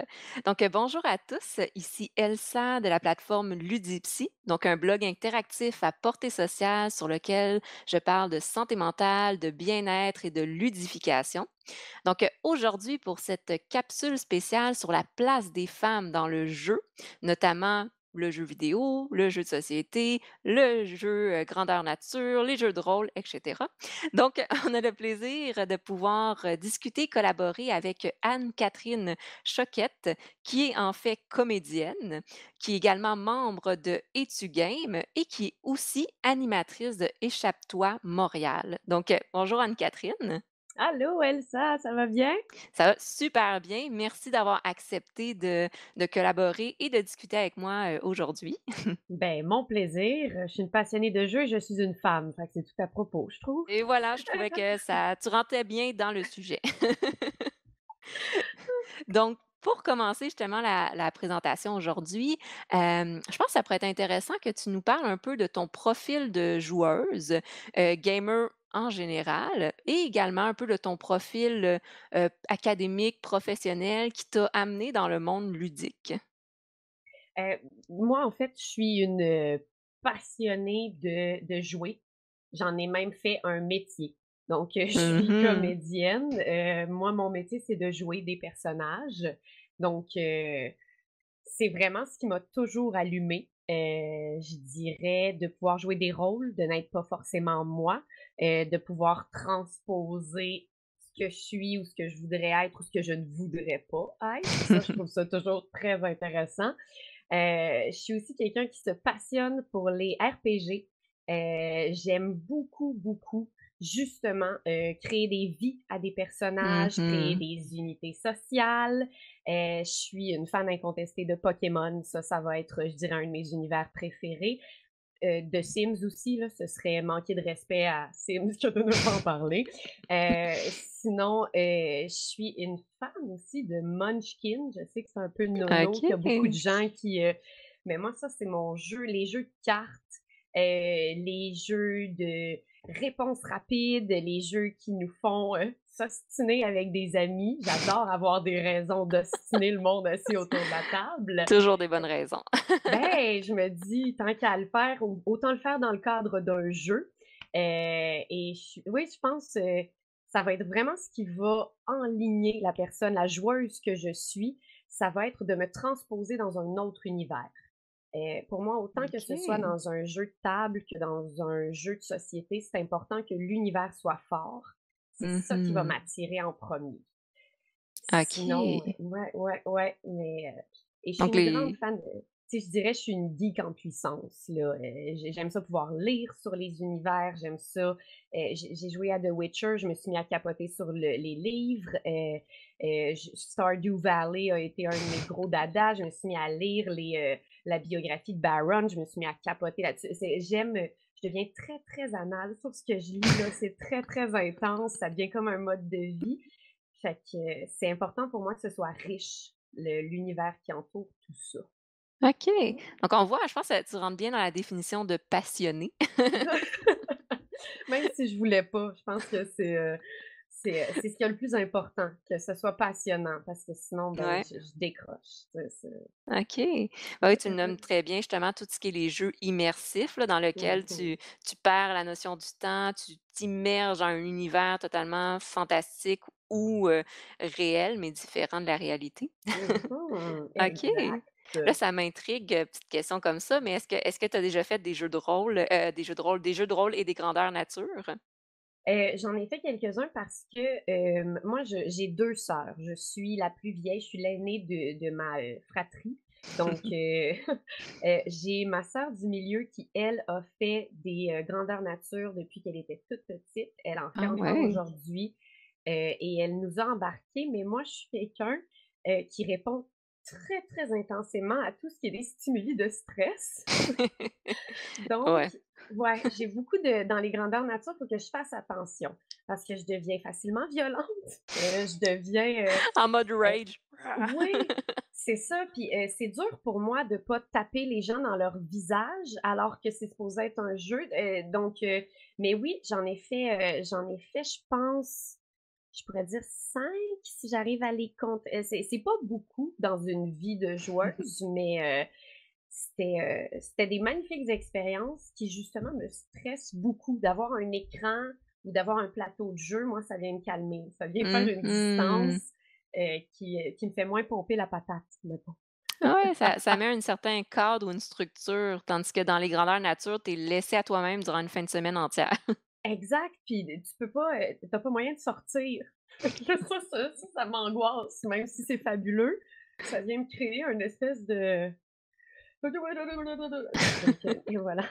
super. Donc, euh, bonjour à tous. Ici Elsa de la plateforme Ludipsy, donc un blog interactif à portée sociale sur lequel je parle de santé mentale, de bien-être et de ludification. Donc, euh, aujourd'hui, pour cette capsule spéciale sur la place des femmes dans le jeu, notamment le jeu vidéo, le jeu de société, le jeu euh, grandeur nature, les jeux de rôle, etc. Donc, on a le plaisir de pouvoir euh, discuter, collaborer avec Anne-Catherine Choquette, qui est en fait comédienne, qui est également membre de Etu Game et qui est aussi animatrice de Échappe-toi Montréal. Donc, euh, bonjour Anne-Catherine. Allô Elsa, ça va bien? Ça va super bien. Merci d'avoir accepté de, de collaborer et de discuter avec moi euh, aujourd'hui. Ben, mon plaisir. Je suis une passionnée de jeux et je suis une femme. C'est tout à propos, je trouve. Et voilà, je trouvais que ça, tu rentrais bien dans le sujet. Donc, pour commencer justement la, la présentation aujourd'hui, euh, je pense que ça pourrait être intéressant que tu nous parles un peu de ton profil de joueuse, euh, gamer en général, et également un peu de ton profil euh, euh, académique, professionnel qui t'a amené dans le monde ludique? Euh, moi, en fait, je suis une passionnée de, de jouer. J'en ai même fait un métier. Donc, je suis Mhm. comédienne. Euh, moi, mon métier, c'est de jouer des personnages. Donc, c'est vraiment ce qui m'a toujours allumée. Euh, je dirais de pouvoir jouer des rôles, de n'être pas forcément moi, euh, de pouvoir transposer ce que je suis ou ce que je voudrais être ou ce que je ne voudrais pas être. Ça, je trouve ça toujours très intéressant. Euh, je suis aussi quelqu'un qui se passionne pour les RPG. J'aime beaucoup, beaucoup, justement, euh, créer des vies à des personnages, créer Mhm. des unités sociales. Euh, je suis une fan incontestée de Pokémon. Ça, ça va être, je dirais, un de mes univers préférés. Euh, de Sims aussi, là, ce serait manquer de respect à Sims que de ne pas en parler. Sinon, je suis une fan aussi de Munchkin. Je sais que c'est un peu nono, qu'il y a beaucoup de gens qui... Mais moi, ça, c'est mon jeu. Les jeux de cartes, les jeux de réponses rapides, les jeux qui nous font euh, s'ostiner avec des amis. J'adore avoir des raisons d'ostiner le monde assis autour de la table. Toujours des bonnes raisons. Ben, je me dis, tant qu'à le faire, au- autant le faire dans le cadre d'un jeu. Euh, et je- oui, je pense euh, ça va être vraiment ce qui va enligner la personne, la joueuse que je suis. Ça va être de me transposer dans un autre univers. Euh, pour moi, autant que ce soit dans un jeu de table que dans un jeu de société, c'est important que l'univers soit fort. C'est ça qui va Mhm. m'attirer en premier. Sinon, OK. euh, ouais, ouais, ouais, mais euh, et je suis Donc, une grande fan de, je dirais, je suis une geek en puissance, là. Euh, j'ai- j'aime ça pouvoir lire sur les univers, j'aime ça. euh, j'ai joué à The Witcher, je me suis mis à capoter sur le- les livres. Stardew Valley a été un de mes gros dadas. Je me suis mis à lire les, la biographie de Baron, je me suis mis à capoter là-dessus. J'aime, euh, je deviens très, très anal sur ce que je lis, là. C'est très, très intense, ça devient comme un mode de vie. Fait que euh, c'est important pour moi que ce soit riche, l'univers qui entoure tout ça. OK. Donc, on voit, je pense que tu rentres bien dans la définition de passionné. Même si je voulais pas, je pense que c'est euh, c'est euh, c'est ce qui est le plus important, que ce soit passionnant, parce que sinon, ben, Ouais. je, je décroche. OK. Bah oui, tu le nommes très bien, justement, tout ce qui est les jeux immersifs, là, dans lequel Mhm. tu, tu perds la notion du temps, tu t'immerges dans un univers totalement fantastique ou euh, réel, mais différent de la réalité. Mhm. OK. Exact. Là, ça m'intrigue, euh, petite question comme ça, mais est-ce que est-ce que tu as déjà fait des jeux de rôle, euh, des jeux de rôle, des jeux de rôle et des grandeurs nature? Euh, j'en ai fait quelques-uns parce que euh, moi, j'ai deux sœurs. Je suis la plus vieille, je suis l'aînée de, de ma euh, fratrie. Donc, j'ai ma sœur du milieu qui, elle, a fait des grandeurs nature depuis qu'elle était toute petite. Elle en fait Ah encore ouais. aujourd'hui et elle nous a embarqués. Mais moi, je suis quelqu'un qui répond très, très intensément à tout ce qui est des stimuli de stress. Donc, Ouais. ouais, j'ai beaucoup de dans les grandeurs nature, il faut que je fasse attention parce que je deviens facilement violente. Euh, je deviens, heu En mode heu, rage. oui, c'est ça, puis, c'est dur pour moi de pas taper les gens dans leur visage alors que c'est supposé être un jeu, donc mais oui, j'en ai fait, j'en ai fait, je pense je pourrais dire 5 si j'arrive à les compter. Euh, c'est pas beaucoup dans une vie de joueuse, mais, c'était, heu, c'était des magnifiques expériences qui justement me stressent beaucoup. D'avoir un écran ou d'avoir un plateau de jeu, moi, ça vient me calmer. Ça vient faire une Mmh distance, qui, qui me fait moins pomper la patate, mettons. Ouais, ça ça met un certain cadre ou une structure, tandis que dans les grandeurs nature, tu es laissé à toi-même durant une fin de semaine entière. Exact, puis tu peux pas, heu, tu pas moyen de sortir. ça ça ça ça m'angoisse, même si c'est fabuleux. Ça vient me créer une espèce de heu, et voilà.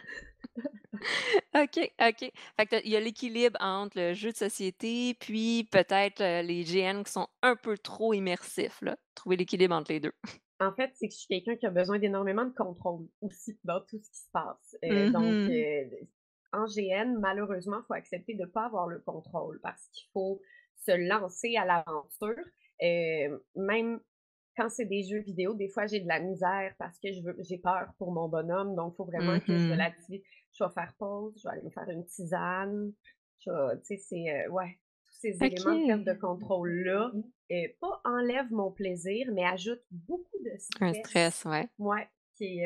OK, OK. Fait il y a l'équilibre entre le jeu de société, puis peut-être, heu, les GN qui sont un peu trop immersifs, là. Trouver l'équilibre entre les 2. En fait, c'est que je suis quelqu'un qui a besoin d'énormément de contrôle aussi dans tout ce qui se passe. Donc mh. En GN, malheureusement, il faut accepter de ne pas avoir le contrôle parce qu'il faut se lancer à l'aventure. Heu, même quand c'est des jeux vidéo, des fois, j'ai de la misère parce que j'ai peur pour mon bonhomme, donc il faut vraiment que je mh. relativise. Je vais faire pause, je vais aller me faire une tisane, tu sais, c'est, heu, ouais, tous ces éléments de perte de contrôle-là, heu, pas enlèvent mon plaisir, mais ajoutent beaucoup de Un stress, stress, ouais. ouais, qui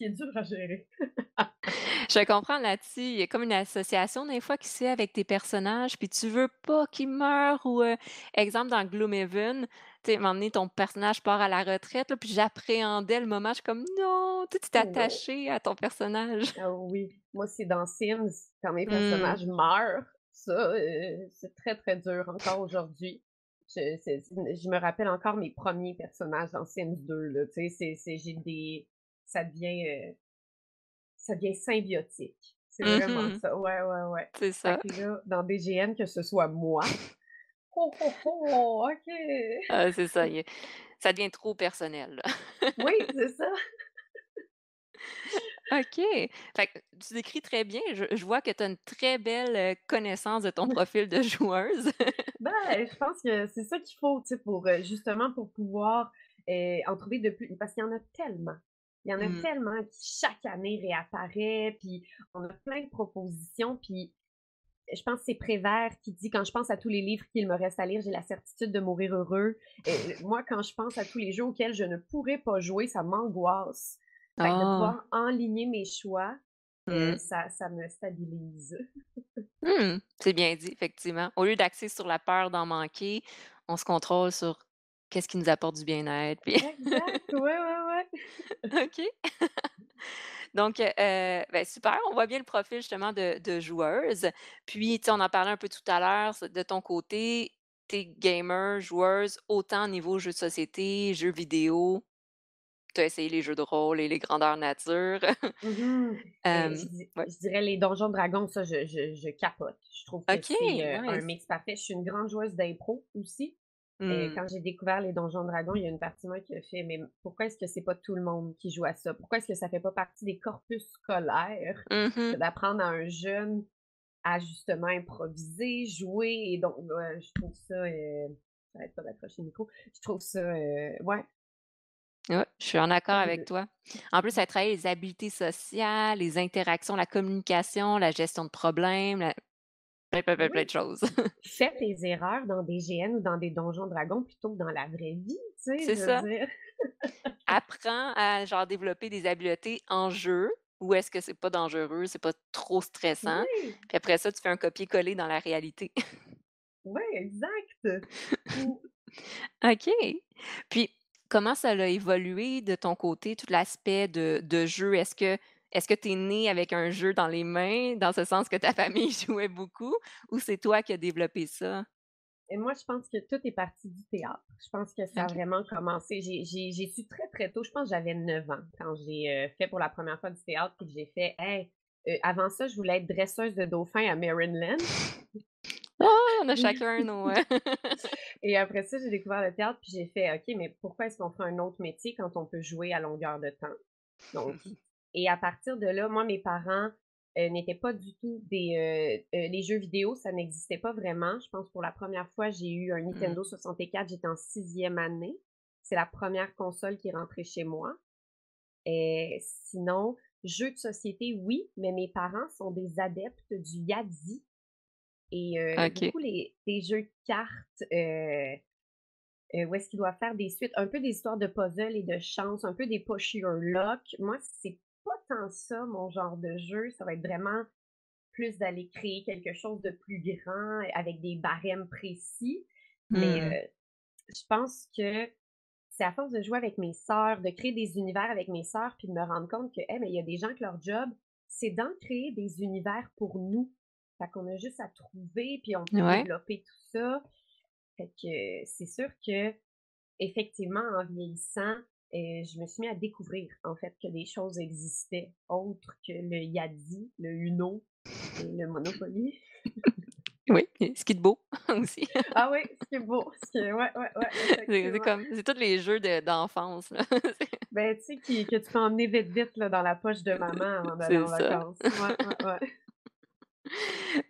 qui est dur à gérer. Je comprends là-dessus. Il y a comme une association des fois qui se fait avec tes personnages, puis tu veux pas qu'ils meurent ou, heu, exemple dans Gloomhaven, tu sais, donné, ton personnage part à la retraite, là, puis j'appréhendais le moment, je suis comme: «Non!» tu t'es attaché à ton personnage. Ah oui, moi, c'est dans Sims, quand mes Mmh. personnages meurent, ça, heu, c'est très, très dur encore aujourd'hui. Je me rappelle encore mes premiers personnages dans Sims 2 là, tu sais, c'est c'est j'ai des ça devient, heu, ça devient symbiotique. C'est Mmh vraiment ça. Ouais, ouais, ouais. C'est ça. que là, dans DGN, que ce soit moi, ho, ho, ho, OK! Ah, c'est ça, ça devient trop personnel. Oui, c'est ça. OK. Fait que tu décris très bien. Je je vois que tu as une très belle, heu, connaissance de ton profil de joueuse. Ben, je pense que c'est ça qu'il faut, tu sais, pour, heu, justement pour pouvoir, en trouver de plus parce qu'il y en a tellement. Il y en a Mmh. tellement qui chaque année réapparaît, puis on a plein de propositions, puis je pense que c'est Prévert qui dit: «Quand je pense à tous les livres qu'il me reste à lire, j'ai la certitude de mourir heureux». Et moi, quand je pense à tous les jeux auxquels je ne pourrais pas jouer, ça m'angoisse. Fait que de Ah! pouvoir enligner mes choix, heu, Mmh. ça ça me stabilise. Mmh, c'est bien dit, effectivement. Au lieu d'axer sur la peur d'en manquer, on se contrôle sur qu'est-ce qui nous apporte du bien-être, puis Exact, ouais, ouais, ouais. OK. Donc, ben, super, on voit bien le profil justement de de joueuse. Puis, tu sais, on en parlait un peu tout à l'heure, de ton côté, tu es gamer, joueuse, autant au niveau jeux de société, jeux vidéo, tu as essayé les jeux de rôle et les grandeurs nature. Mmh et je ouais. dirais les Donjons& Dragons, ça je je je capote. Je trouve que c'est, un mix parfait. Je suis une grande joueuse d'impro aussi et Mmh. quand j'ai découvert les Donjons& Dragons, il y a une partie de moi qui a fait: «Mais pourquoi est-ce que c'est pas tout le monde qui joue à ça? Pourquoi est-ce que ça fait pas partie des corpus scolaires Mmh mh. d'apprendre à un jeune à justement improviser, jouer?» et donc ouais, je trouve ça, heu j'arrête pas d'accrocher le micro. Je trouve ça, heu, ouais, Ouais, je suis en accord avec fabuleux. toi. En plus, ça travaille les habiletés sociales, les interactions, la communication, la gestion de problèmes, la plein, plein, plein, plein de Oui. choses. Fais tes erreurs dans des GN ou dans des Donjons& Dragons plutôt que dans la vraie vie, tu sais, C'est ça. dire. Apprends à genre développer des habiletés en jeu, où est-ce que c'est pas dangereux, c'est pas trop stressant. Oui, Puis après ça, tu fais un copier-coller dans la réalité. ouais, exact. OK. Puis comment ça l'a évolué de ton côté, tout l'aspect de de jeu? Est-ce que est-ce que tu es né avec un jeu dans les mains, dans ce sens que ta famille jouait beaucoup, ou c'est toi qui as développé ça? Et moi, je pense que tout est parti du théâtre. Je pense que ça a vraiment commencé j'ai su très, très tôt, je pense que j'avais 9 ans quand j'ai, heu, fait pour la première fois du théâtre puis que j'ai fait: «Hey» heu, avant ça, je voulais être dresseuse de dauphins à Maryland. Ah! On a chacun nos, heu Et après ça, j'ai découvert le théâtre puis j'ai fait: «OK, mais pourquoi est-ce qu'on fait un autre métier quand on peut jouer à longueur de temps?» Donc et à partir de là, moi, mes parents, heu, n'étaient pas du tout des, heu heu, les jeux vidéo, ça n'existait pas vraiment. Je pense pour la première fois, j'ai eu un Mmh. Nintendo 64, j'étais en sixième année. C'est la première console qui est rentrée chez moi et sinon, jeux de société, oui, mais mes parents sont des adeptes du Yahtzee et heu, OK. beaucoup les les jeux de cartes, où est-ce qu'ils doivent faire des suites, un peu des histoires de puzzles et de chance, un peu des push your luck. Moi, c'est tant ça mon genre de jeu, ça va être vraiment plus d'aller créer quelque chose de plus grand avec des barèmes précis. Mais, Mmh. heu, je pense que c'est à force de jouer avec mes sœurs, de créer des univers avec mes sœurs, puis de me rendre compte que, hey, mais il y a des gens que leur job, c'est d'en créer des univers pour nous. Fait qu'on a juste à trouver, puis on peut Ouais. développer tout ça. Fait que c'est sûr que effectivement, en vieillissant, heu, je me suis mis à découvrir, en fait, que des choses existaient autres que le Yadi, le Uno et le Monopoly. Oui, et ce qui est beau aussi. Ah oui, ce qui est beau, ce qui est ouais, ouais, ouais, C'est c'est comme c'est tous les jeux de d'enfance. Ben, tu sais, que tu peux emmener vite, vite, là, dans la poche de maman avant d'aller C'est en vacances. Ouais, ouais, ouais.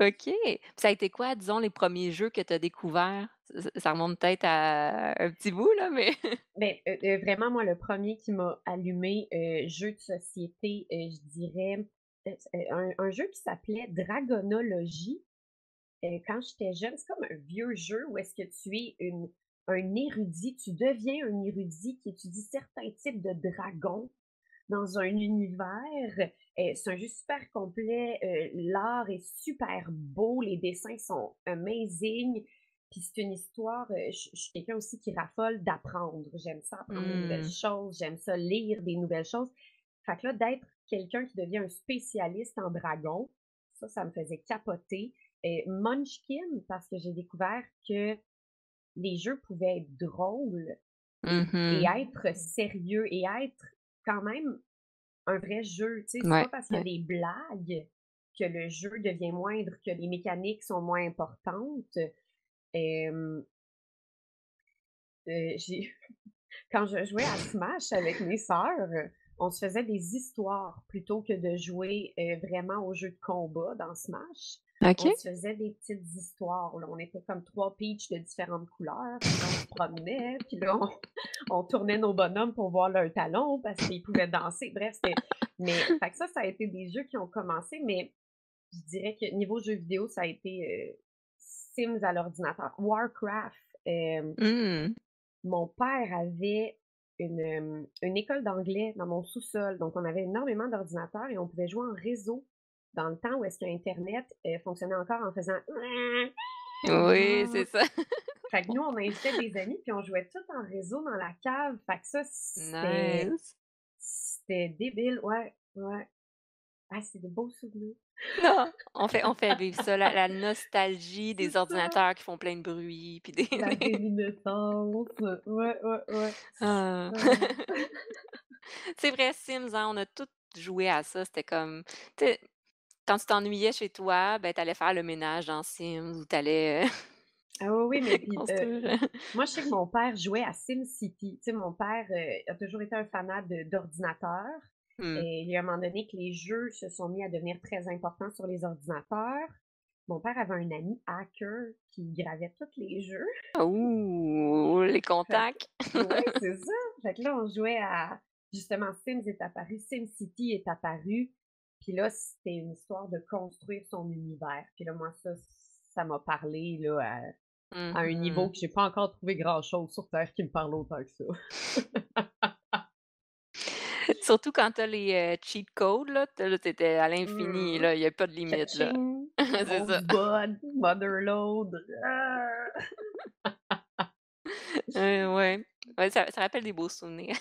OK. Ça a été quoi, disons, les premiers jeux que tu as découverts? Ça remonte peut-être à un petit bout, là, mais Ben, heu heu, vraiment, moi, le premier qui m'a allumé heu, jeu de société, je dirais, un jeu qui s'appelait Dragonologie. Quand j'étais jeune, c'est comme un vieux jeu où est-ce que tu es un érudit, tu deviens un érudit qui étudie certains types de dragons dans un univers. Heu, c'est un jeu super complet, heu, l'art est super beau, les dessins sont amazing, puis c'est une histoire, heu, je je suis quelqu'un aussi qui raffole d'apprendre. J'aime ça apprendre des nouvelles Mmh. choses, j'aime ça lire des nouvelles choses. Fait que là, d'être quelqu'un qui devient un spécialiste en dragons, ça, ça me faisait capoter. Et Munchkin, parce que j'ai découvert que les jeux pouvaient être drôles et Mmh et mh. être sérieux et être quand même un vrai jeu. Tu sais, c'est Ouais, pas parce qu'il y a des blagues que le jeu devient moindre, que les mécaniques sont moins importantes. J'ai quand je jouais à Smash avec mes sœurs, on se faisait des histoires plutôt que de jouer, heu, vraiment aux jeux de combat dans Smash. On se faisait des petites histoires, là. On était comme 3 Peach de différentes couleurs, puis là, on se promenait, puis là, on on tournait nos bonhommes pour voir leurs talons parce qu'ils pouvaient danser. Bref, c'était mais fait que ça, ça a été des jeux qui ont commencé, mais je dirais que niveau jeux vidéo, ça a été, heu, Sims à l'ordinateur. Warcraft, hem Mmh. mon père avait une, hem, une école d'anglais dans mon sous-sol, donc on avait énormément d'ordinateurs et on pouvait jouer en réseau dans le temps où est-ce que internet, heu, fonctionnait encore en faisant Oui, c'est ça. fait que nous, on invitait des amis puis on jouait tous en réseau dans la cave. Fait que ça, c'était Nice. débile, ouais, ouais. Ah, c'est de beaux souvenirs. Non, on fait on fait vivre ça, la la nostalgie des ça! ordinateurs qui font plein de bruit, puis des La des réminiscence, ouais, ouais, ouais. Ah. Ah. C'est vrai, Sims, hein, on a tous joué à ça. C'était comme, quand tu t'ennuyais chez toi, ben, tu allais faire le ménage dans Sims ou tu allais, heu, Ah oui, oui, mais puis, construire, heu Moi, je sais que mon père jouait à SimCity. Tu sais, mon père, a toujours été un fanat d'ordinateurs Mmh. et il y a un moment donné que les jeux se sont mis à devenir très importants sur les ordinateurs. Mon père avait un ami hacker qui gravait tous les jeux. Ouh, les contacts. ouais, c'est ça. Fait que là, on jouait à justement Sims est apparu, SimCity est apparu, puis là, c'était une histoire de construire son univers. Puis là, moi, ça, ça m'a parlé là à à un niveau Mmh que j'ai pas encore trouvé grand-chose sur terre qui me parle autant que ça. Surtout quand tu as les, heu, cheat codes là, tu là, tu étais à l'infini Mmh. là, il y a pas de limite là. C'est ça. Rosebud, Motherlode. Ah! Ouais. Ouais, ça ça rappelle des beaux souvenirs.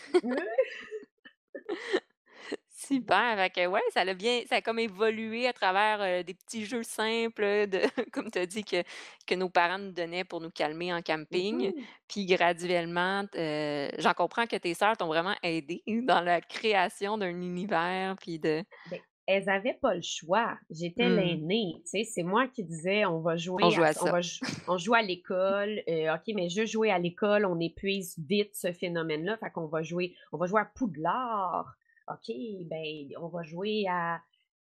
Super, fait que ouais, ça l'a bien ça a comme évolué à travers, des petits jeux simples, de comme tu as dit que que nos parents nous donnaient pour nous calmer en Mmh camping. mh. Puis graduellement, j'en comprends que tes sœurs t'ont vraiment aidé dans la création d'un univers puis de Beh, elles avaient pas le choix. J'étais mmh, l'aînée, tu sais? C'est moi qui disais: «On va on jouer joue à à ça, on va on joue à l'école, OK, mais juste jouer à l'école, on épuise vite ce phénomène-là, fait qu'on va jouer on va jouer à Poudlard. OK, ben, on va jouer à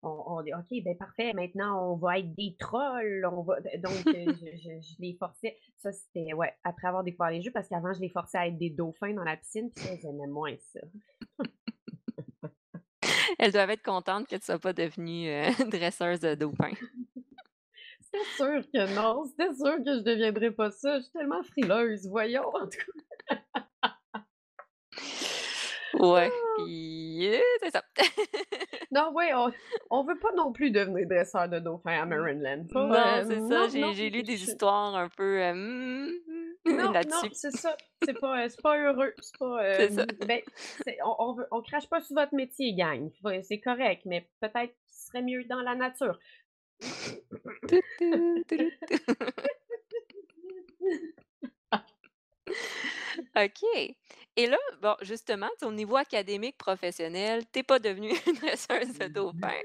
on on OK, ben, parfait, maintenant on va être des trolls, on va» donc je je je les forçais. Ça, c'était ouais, après avoir découvert les jeux, parce qu'avant je les forçais à être des dauphins dans la piscine, puis ça, elles aimaient moins ça. Elles doivent être contentes que tu sois pas devenue, heu, dresseuse de dauphins. C'était sûr que non, c'était sûr que je deviendrais pas ça. Je suis tellement frileuse, voyons, en tout cas. Ouais, Ah! puis, heu, c'est ça. Non, ouais, on on veut pas non plus devenir dresseur de dauphin à. Maryland. Pas, Non, heu, c'est ça, non, j'ai non, lu des histoires un peu, hem, Non, non, là-dessus. c'est ça. C'est pas, pas heureux. C'est pas, ça. ben, on on veut on crache pas sur votre métier, gang. C'est correct, mais peut-être qu'il serait mieux dans la nature. OK. Et là, bon, justement, au niveau académique, professionnel, tu es pas devenue une dresseuse de dauphins.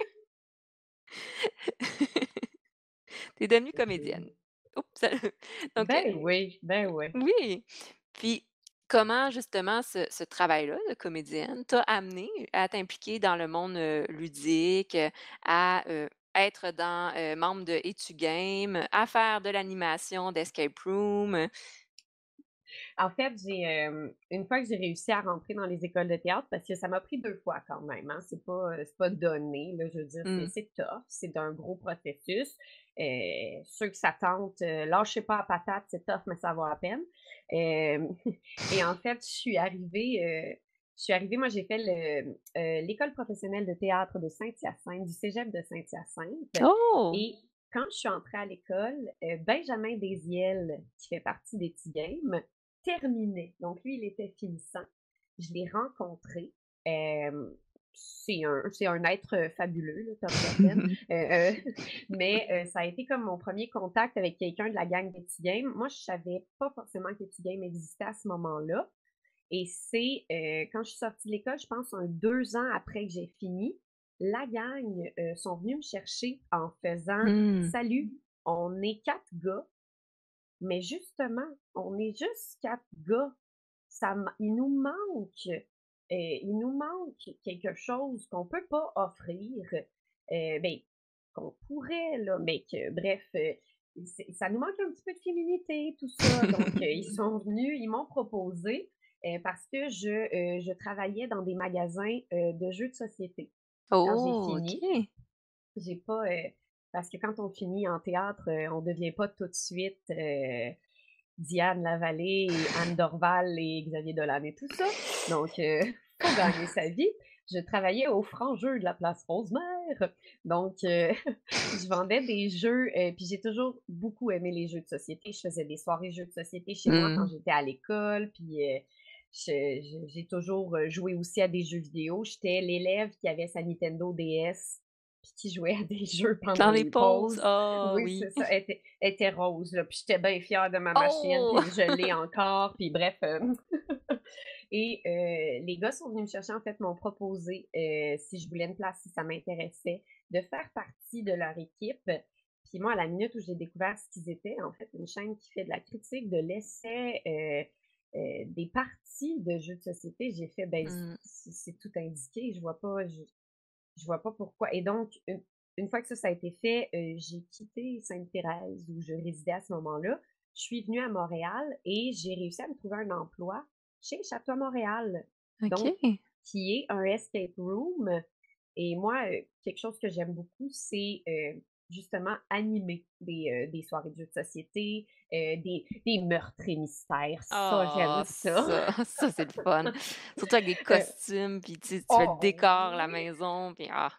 Tu es devenue comédienne. Oups! Donc, Ben heu oui, ben ouais. oui. Puis, comment justement ce ce travail-là de comédienne t'a amenée à t'impliquer dans le monde, heu, ludique, à, heu, être dans, membre de Et tu games, à faire de l'animation d'escape room? En fait, j'ai, une fois que j'ai réussi à rentrer dans les écoles de théâtre, parce que ça m'a pris 2 fois quand même, hein, c'est pas, pas donné, là, je veux dire, c'est Mmh. c'est tough, c'est un gros processus. Heu, ceux que ça tente, heu, lâchez pas la patate, c'est tough, mais ça vaut la peine. Et en fait, je suis arrivée, je suis arrivée, moi j'ai fait l'école professionnelle de théâtre de Saint-Hyacinthe, du cégep de Saint-Hyacinthe Oh! et quand je suis entrée à l'école, heu, Benjamin Desiel, qui fait partie des Petits Terminait. Donc lui, il était finissant. Je l'ai rencontré. C'est un être, fabuleux, là, peine. Heu heu, mais heu, ça a été comme mon 1er contact avec quelqu'un de la gang des Petits Games. Moi, je savais pas forcément que les Petits Games existait à ce moment-là et c'est, heu, quand je suis sortie de l'école, je pense un 2 ans après que j'ai fini, la gang, sont venus me chercher en faisant: Mmh. «Salut, on est 4 gars, mais justement, on est juste 4 gars. Ça il nous manque, heu, il nous manque quelque chose qu'on peut pas offrir, heu, ben, qu'on pourrait là, mais que bref, c'est ça nous manque un petit peu de féminité, tout ça». Donc heu, ils sont venus, ils m'ont proposé, parce que je, je travaillais dans des magasins, de jeux de société. Quand j'ai Oh! fini, j'ai pas, parce que quand on finit en théâtre, heu, on devient pas tout de suite, heu, Diane Lavallée et Anne Dorval et Xavier Dolan et tout ça. Donc heu, faut gagner sa vie. Je travaillais au Franc-Jeu de la place Rosemère. Donc je vendais des jeux, puis j'ai toujours beaucoup aimé les jeux de société. Je faisais des soirées jeux de société chez moi quand Mmh. j'étais à l'école, puis j'ai toujours, joué aussi à des jeux vidéo. J'étais l'élève qui avait sa Nintendo DS puis qui jouait à des jeux pendant Dans les les pauses? pauses? Ah Oui, oui. c'est ça, elle était elle était rose, là, puis j'étais bien fière de ma machine, Oh! puis je l'ai encore, puis bref, hem et heu, les gars sont venus me chercher, en fait, m'ont proposé, heu, si je voulais une place, si ça m'intéressait, de faire partie de leur équipe. Puis moi, à la minute où j'ai découvert ce qu'ils étaient, en fait, une chaîne qui fait de la critique de l'essai, des parties de jeux de société, j'ai fait: «Ben, Mmh. c'est c'est tout indiqué, je vois pas je je vois pas pourquoi» et donc une une fois que ça, ça a été fait, heu, j'ai quitté Sainte-Thérèse où je résidais à ce moment-là. Je suis venue à Montréal et j'ai réussi à me trouver un emploi chez Château Montréal, donc qui est un escape room. Et moi, heu, quelque chose que j'aime beaucoup, c'est, heu, justement animer des, heu, des soirées de jeux de société, heu, des des meurtres et mystères. Ça, j'aime Ah ça. ça, ça c'est le fun. Surtout avec des Heu costumes, puis tu tu fais le oh décor, la maison, puis ah!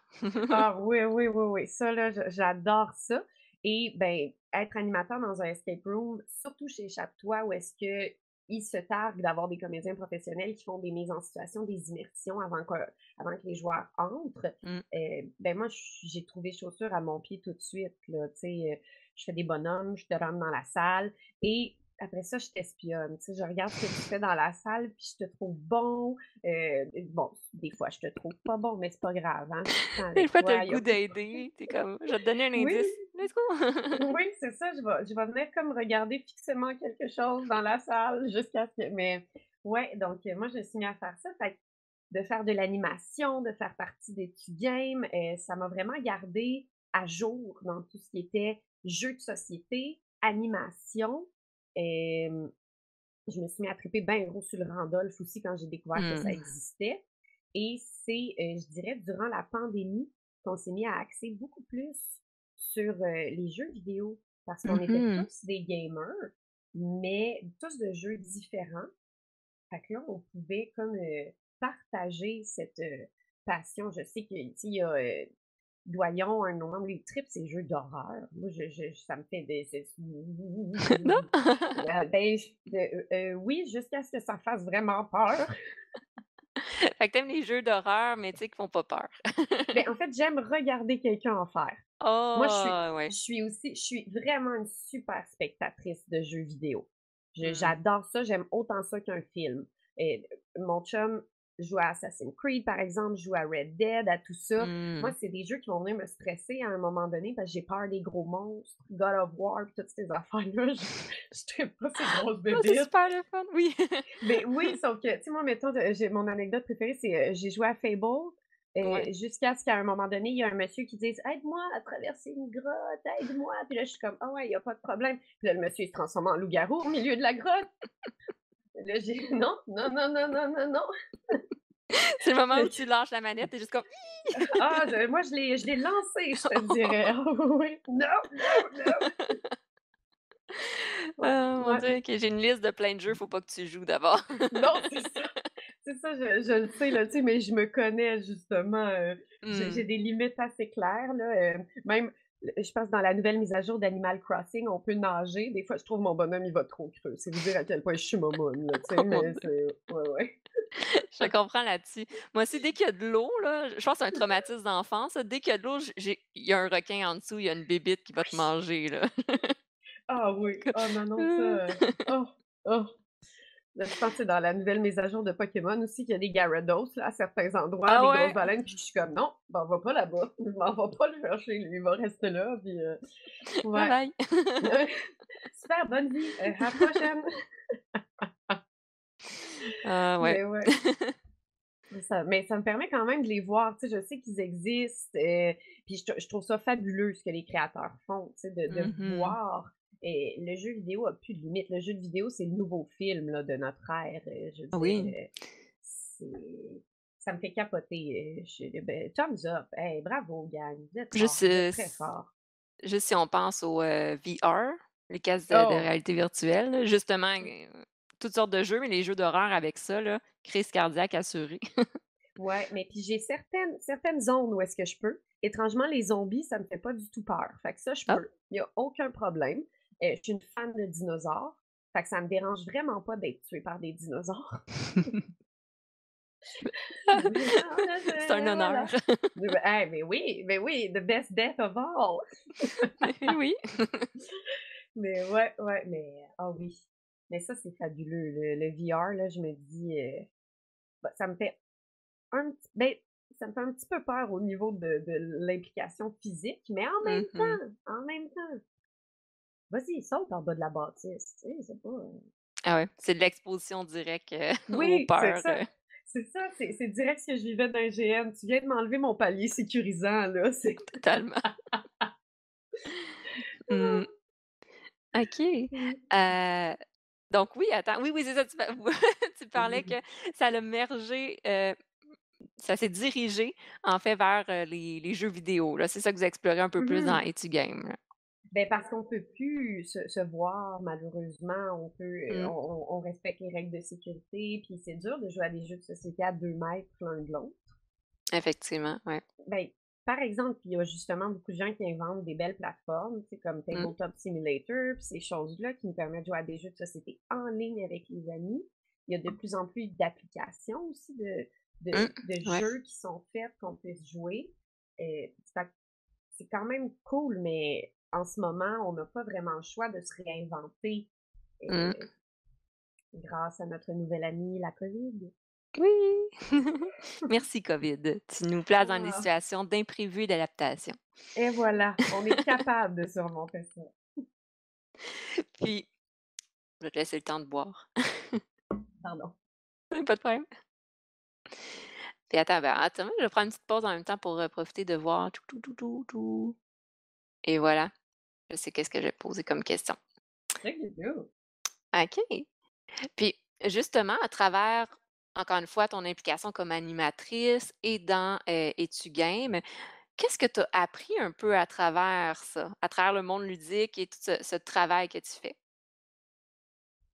Ah oui, oui, oui, oui, ça là, j'adore ça et ben, être animateur dans un escape room, surtout chez Chaptois où est-ce qu'ils se targuent d'avoir des comédiens professionnels qui font des mises en situation, des immersions avant que avant que les joueurs entrent, Mmh. heu, ben moi, j'ai trouvé chaussure à mon pied tout de suite, là. Tu sais, heu, je fais des bonhommes, je te rentre dans la salle et après ça, je t'espionne. Tu sais, je regarde ce que tu fais dans la salle, puis je te trouve bon, heu, bon, des fois, je te trouve pas bon, mais c'est pas grave, hein, Des fois, le goût d'aider, tu es comme: «Je vais te donner un oui, indice, let's go!» oui, c'est ça, je vais je vais venir comme regarder fixement quelque chose dans la salle jusqu'à ce que mais ouais, donc heu, moi, je me suis mis à faire ça, fait de faire de l'animation, de faire partie des petits games, heu, ça m'a vraiment gardée à jour dans tout ce qui était jeux de société, animation. Je me suis mis à triper ben gros sur le Randolph aussi quand j'ai découvert que ça Mmh. existait et c'est, je dirais durant la pandémie qu'on s'est mis à axer beaucoup plus sur, les jeux vidéo parce qu'on Mmh était mh. tous des gamers, mais tous de jeux différents. Fait que là, on pouvait comme, partager cette, passion. Je sais que, tu sais, il y a, Doyon, un moment où il tripe ses jeux d'horreur. Moi, je je ça me fait des c'est Non? ah ben, j heu heu, oui, jusqu'à ce que ça fasse vraiment peur. Fait que tu aimes les jeux d'horreur, mais tu sais, qui font pas peur. Ben, en fait, j'aime regarder quelqu'un en faire. Moi, je suis Oh! je suis aussi je suis vraiment une super spectatrice de jeux vidéo. Mmh. j'adore ça, j'aime autant ça qu'un film. Et mon chum joue à Assassin's Creed, par exemple, joue à Red Dead, à tout ça. Moi, Mmh. c'est des jeux qui vont venir me stresser à un moment donné parce que j'ai peur des gros monstres, God of War, toutes ces affaires-là. Je je trippe pas ces grosses Oh, c'est super le fun! Oui. Mais oui, sauf que, tu sais, moi, mettons, mon anecdote préférée, c'est, heu, j'ai joué à Fable, Ouais. jusqu'à ce qu'à un moment donné, il y a un monsieur qui dise: «Aide-moi à traverser une grotte, aide-moi!» Puis là, je suis comme: «Ah ouais, il y a pas de problème». Puis là, le monsieur, il se transforme en loup-garou au milieu de la grotte. Là, j'ai: «Non, non, non, non, non, non, non!» C'est le moment où tu lâches la manette, tu es juste comme: ah, je moi, je l'ai je l'ai lancé, je te dirais. Ah oui, non, non, non! Ouais, Oh mon ouais. Dieu, j'ai une liste de plein de jeux, faut pas que tu joues d'abord. Non, c'est ça. C'est ça, je je le sais, là, tu sais, mais je me connais justement, heu, j'ai j'ai Mmh. des limites assez claires, là, heu, même, je pense dans la nouvelle mise à jour d'Animal Crossing, on peut nager. Des fois, je trouve mon bonhomme, il va trop creux. C'est vous dire à quel point je suis momoune, là, tu sais, Oh mon mais c'est ouais, ouais. Je comprends là-dessus. Moi aussi, dès qu'il y a de l'eau, là, je pense que c'est un traumatisme d'enfance, dès qu'il y a de l'eau, j'ai il y a un requin en dessous, il y a une bébite qui va te manger, là. Ah oui. Oh non, non, ça, heu, oh, oh. Je pense que c'est dans la nouvelle mise à jour de Pokémon aussi qu'il y a des Gyarados, là, à certains endroits, Ah des grosses ouais? baleines, puis je suis comme: «Non, ben, on va pas là-bas. M'en vais pas le chercher lui, il va rester là», puis heu, Bye ouais. bye. Super, bonne vie, heu, à la prochaine. Ah ouais. Mais ouais. Ça mais ça me permet quand même de les voir, tu sais, je sais qu'ils existent, heu, puis je trouve ça fabuleux ce que les créateurs font, tu sais, de de Mmh mh. voir et le jeu vidéo a plus de limite. Le jeu de vidéo, c'est le nouveau film, là, de notre ère, heu, je veux dire, Oui. c'est ça me fait capoter, heu, je ben, thumbs up. Hey, bravo gang, vous êtes Juste, forts, vous êtes heu, très s forts. juste si on pense au, VR, les casques de de Oh! réalité virtuelle, là, justement, toutes sortes de jeux, mais les jeux d'horreur avec ça, là, crise cardiaque assurée. Ouais, mais puis j'ai certaines certaines zones où est-ce que je peux. Étrangement, les zombies, ça me fait pas du tout peur. Fait que ça, je Ah. peux. Il y a aucun problème. Heu, je suis une fan de dinosaures. Fait que ça me dérange vraiment pas d'être tuée par des dinosaures. Là, C'est un honneur. voilà. Mais hey, mais oui, mais oui, the best death of all. Oui. Mais ouais, ouais, mais ah oui. Mais ça, c'est fabuleux. Le le VR, là, je me dis, heu, bah, ça me fait un petit ben, ça me fait un petit peu peur au niveau de de l'implication physique, mais en Mmh même mh. temps en même temps, vas-y, saute en bas de la bâtisse, tu sais, c'est pas, heu Ah ouais, c'est de l'exposition directe, aux oui, c'est peurs, ça, heu, c'est ça, c'est c'est direct ce que je vivais dans GN. Tu viens de m'enlever mon palier sécurisant, là, c'est totalement. Mmh. OK. Mmh. Heu, donc oui, attends, oui, oui, c'est ça, tu pa tu parlais que ça l'a mergé, ça s'est dirigé, en fait, vers, les les jeux vidéo, là. C'est ça que vous explorez un peu Mmh plus dans mh. Etugame, là? Ben, parce qu'on peut plus se se voir malheureusement, on peut, heu, Mmh. on respecte les règles de sécurité, puis c'est dur de jouer à des jeux de société à 2 mètres l'un de l'autre. Effectivement, ouais. Ben, par exemple, il y a justement beaucoup de gens qui inventent des belles plateformes, comme Mmh. Tabletop Simulator, puis ces choses-là qui nous permettent de jouer à des jeux de société en ligne avec les amis. Il y a de plus en plus d'applications aussi de Mmh. de de Ouais. jeux qui sont faits qu'on puisse jouer. Que c'est quand même cool, mais en ce moment, on n'a pas vraiment le choix de se réinventer, Mmh. heu, grâce à notre nouvelle amie, la COVID. Oui! Merci COVID. Tu nous places dans des Ah! situations d'imprévu et d'adaptation. Et voilà, on est capable de surmonter ça. Puis, je vais te laisser le temps de boire. Pardon. Pas de problème. Puis attends, ben, attends, je vais prendre une petite pause en même temps pour, heu, profiter de voir tout, tout, tout, tout, tout et voilà, je sais qu'est-ce que je vais poser comme question. OK. Puis justement, à travers, encore une fois, ton implication comme animatrice et dans, heu, Etugame, Qu'est-ce que tu as appris un peu à travers ça, à travers le monde ludique et tout ce ce travail que tu fais?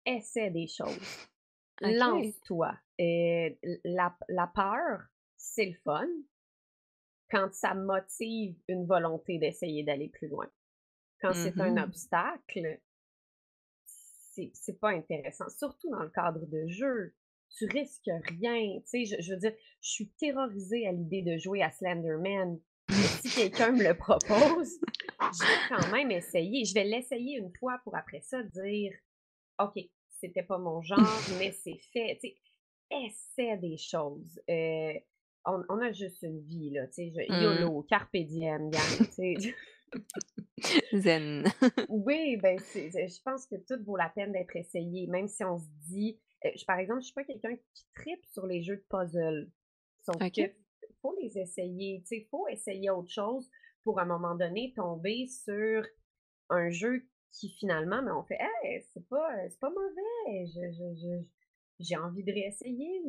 Essaie des choses. Lance-toi. Euh, la la peur, c'est le fun quand ça motive une volonté d'essayer d'aller plus loin. Quand c'est un Mmh obstacle, c'est pas intéressant, surtout dans le cadre de jeu. Tu risques rien, tu sais, je je veux dire, je suis terrorisée à l'idée de jouer à Slenderman, mais si quelqu'un me le propose, je vais quand même essayer. Je vais l'essayer une fois pour après ça dire: «OK, c'était pas mon genre, mais c'est fait». Tu sais, essaie des choses. Heu, on on a juste une vie là, tu sais, Mmh. YOLO, carpe diem tu sais? Zen. Oui, ben, je pense que tout vaut la peine d'être essayé, même si on se dit heu, je par exemple, je suis pas quelqu'un qui tripe sur les jeux de puzzle. Sauf que faut les essayer, tu sais, faut essayer autre chose pour à un moment donné tomber sur un jeu qui finalement, mais on fait: «Hey, c'est pas, c'est pas mauvais, je je je j'ai envie de réessayer».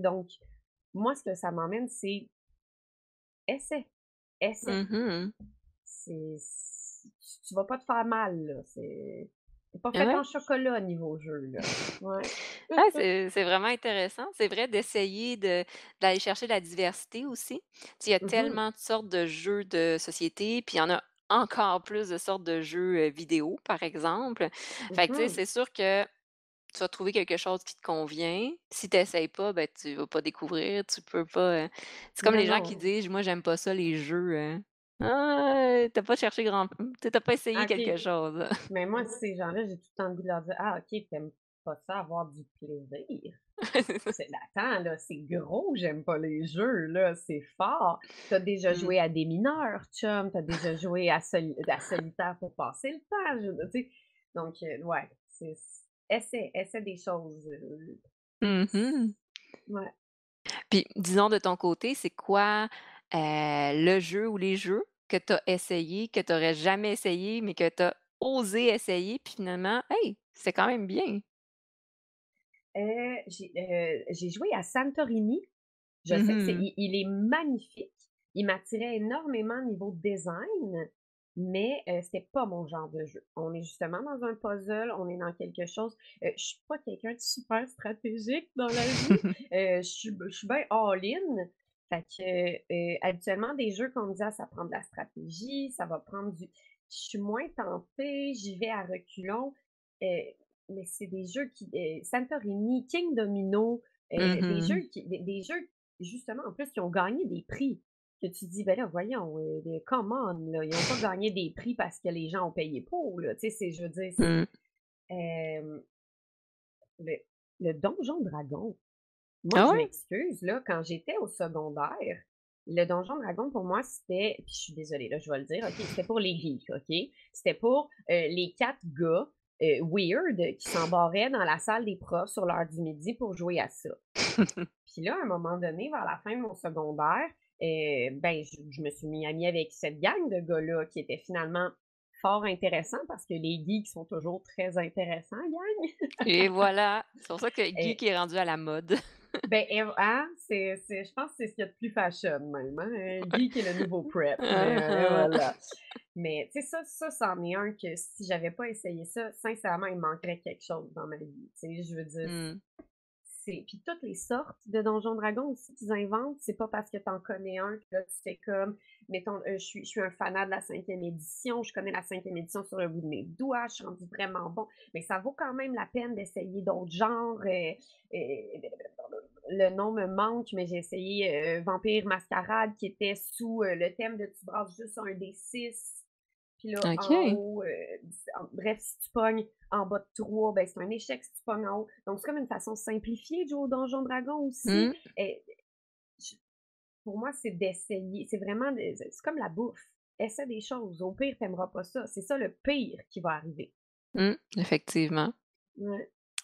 Donc moi, ce que ça m'emmène, c'est essaie, essaie. C'est c tu vas pas te faire mal, là, c'est pas fait Ouais. en chocolat niveau jeu, là. Ouais. Ah, c'est vraiment intéressant. C'est vrai d'essayer de d'aller chercher la diversité aussi. Il y a Mmh tellement de sortes de jeux de société, puis il y en a encore plus de sortes de jeux, vidéo, par exemple. Fait que, tu sais, Mmh c'est sûr que tu vas trouver quelque chose qui te convient. Si tu essayes pas, ben, tu vas pas découvrir, tu peux pas, heu c'est comme Non, les gens qui disent: «Moi, j'aime pas ça les jeux», hein. Ah, tu pas cherché grand tu pas essayé quelque chose. Mais moi, ces gens-là, j'ai tout le temps goût de leur dire: «Ah OK, tu aimes pas ça avoir du plaisir? C'est attends là, c'est gros, j'aime pas les jeux là, c'est fort. Tu as déjà Mmh. joué à des mineurs, chum, tu as déjà joué à soli à solitaire pour passer le temps, je? Donc heu, ouais, c'est essaie essaie des choses, heu, Mmh mh. ouais. Puis, disons de ton côté, c'est quoi, heu, le jeu ou les jeux que tu as essayé, que tu aurais jamais essayé, mais que tu as osé essayer, puis finalement, hey, c'est quand même bien? Heu, j'ai, joué à Santorini. Je sais que c'est Mmh il il est magnifique. Il m'attirait énormément niveau design, mais heu, c'était pas mon genre de jeu. On est justement dans un puzzle, on est dans quelque chose heu, je suis pas quelqu'un de super stratégique dans la vie. Je suis b je suis bien all-in. Fait que, habituellement, des jeux qu'on me dit: «Ah, ça prend de la stratégie, ça va prendre du» je suis moins tentée, j'y vais à reculons. Mais c'est des jeux qui, Santorini, King Domino, des Mmh jeux qui des des jeux Justement, en plus, qui ont gagné des prix, que tu te dis: «Ben là, voyons, come on, là, ils ont pas gagné des prix parce que les gens ont payé pour, là». Tu sais, c'est je veux dire, Mmh. hem, le le Donjon Dragon, moi, Ah je m'excuse, là, quand j'étais au secondaire, le Donjon Dragon, pour moi, c'était puis je suis désolée, là, je vais le dire, OK? C'était pour les geeks, OK? C'était pour, heu, les 4 gars, weird qui s'embarraient dans la salle des profs sur l'heure du midi pour jouer à ça. Puis là, à un moment donné, vers la fin de mon secondaire, ben, je je me suis mis amie avec cette gang de gars-là qui était finalement fort intéressant parce que les geeks sont toujours très intéressants, gang. Et voilà, c'est pour ça que Et geek est rendu à la mode. ben, hein, c'est je pense que c'est ce qu'il y a de plus fashion même, hein, geek est le nouveau prep, et Mmh voilà. Mais tu sais, ça ça, c'en est un que si j'avais pas essayé ça, sincèrement, il me manquerait quelque chose dans ma vie. Tu sais, je veux dire Mmh. C'est puis toutes les sortes de Donjons Dragons aussi qu'ils inventent, c'est pas parce que tu en connais un que là, tu fais comme mettons, heu, je suis un fanat de la cinquième édition, je connais la cinquième édition sur le bout de mes doigts, je suis rendue vraiment bon, mais ça vaut quand même la peine d'essayer d'autres genres, heu, heu, le nom me manque, mais j'ai essayé, Vampire Mascarade qui était sous, le thème de tu brasses juste un des 6 puis là, en haut, en bref, si tu pognes en bas de 3, ben, c'est un échec si tu pognes en haut. Donc, c'est comme une façon simplifiée de jouer au Donjon Dragon aussi. Mmh. Et pour moi, c'est d'essayer. C'est vraiment c'est comme la bouffe. Essaie des choses. Au pire, tu aimeras pas ça. C'est ça le pire qui va arriver. Mmh. Effectivement,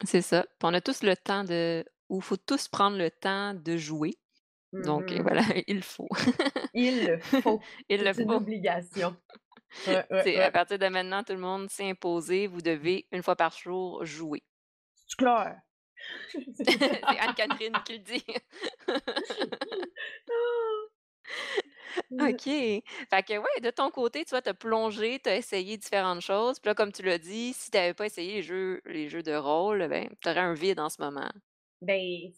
c'est ça. Puis on a tous le temps de ou faut tous prendre le temps de jouer. Donc Mmh voilà, il faut. Il le faut. Il le C'est une faut. obligation. Ouais, ouais, C'est à partir de maintenant, tout le monde s'est imposé, vous devez une fois par jour jouer. C'est clair. C'est Anne-Catherine qui le dit. OK. Fait que ouais, de ton côté, tu vois, tu as plongé, tu as essayé différentes choses. Puis là, comme tu l'as dit, si tu avais pas essayé les jeux les jeux de rôle, ben, tu aurais un vide en ce moment. Ben, hey,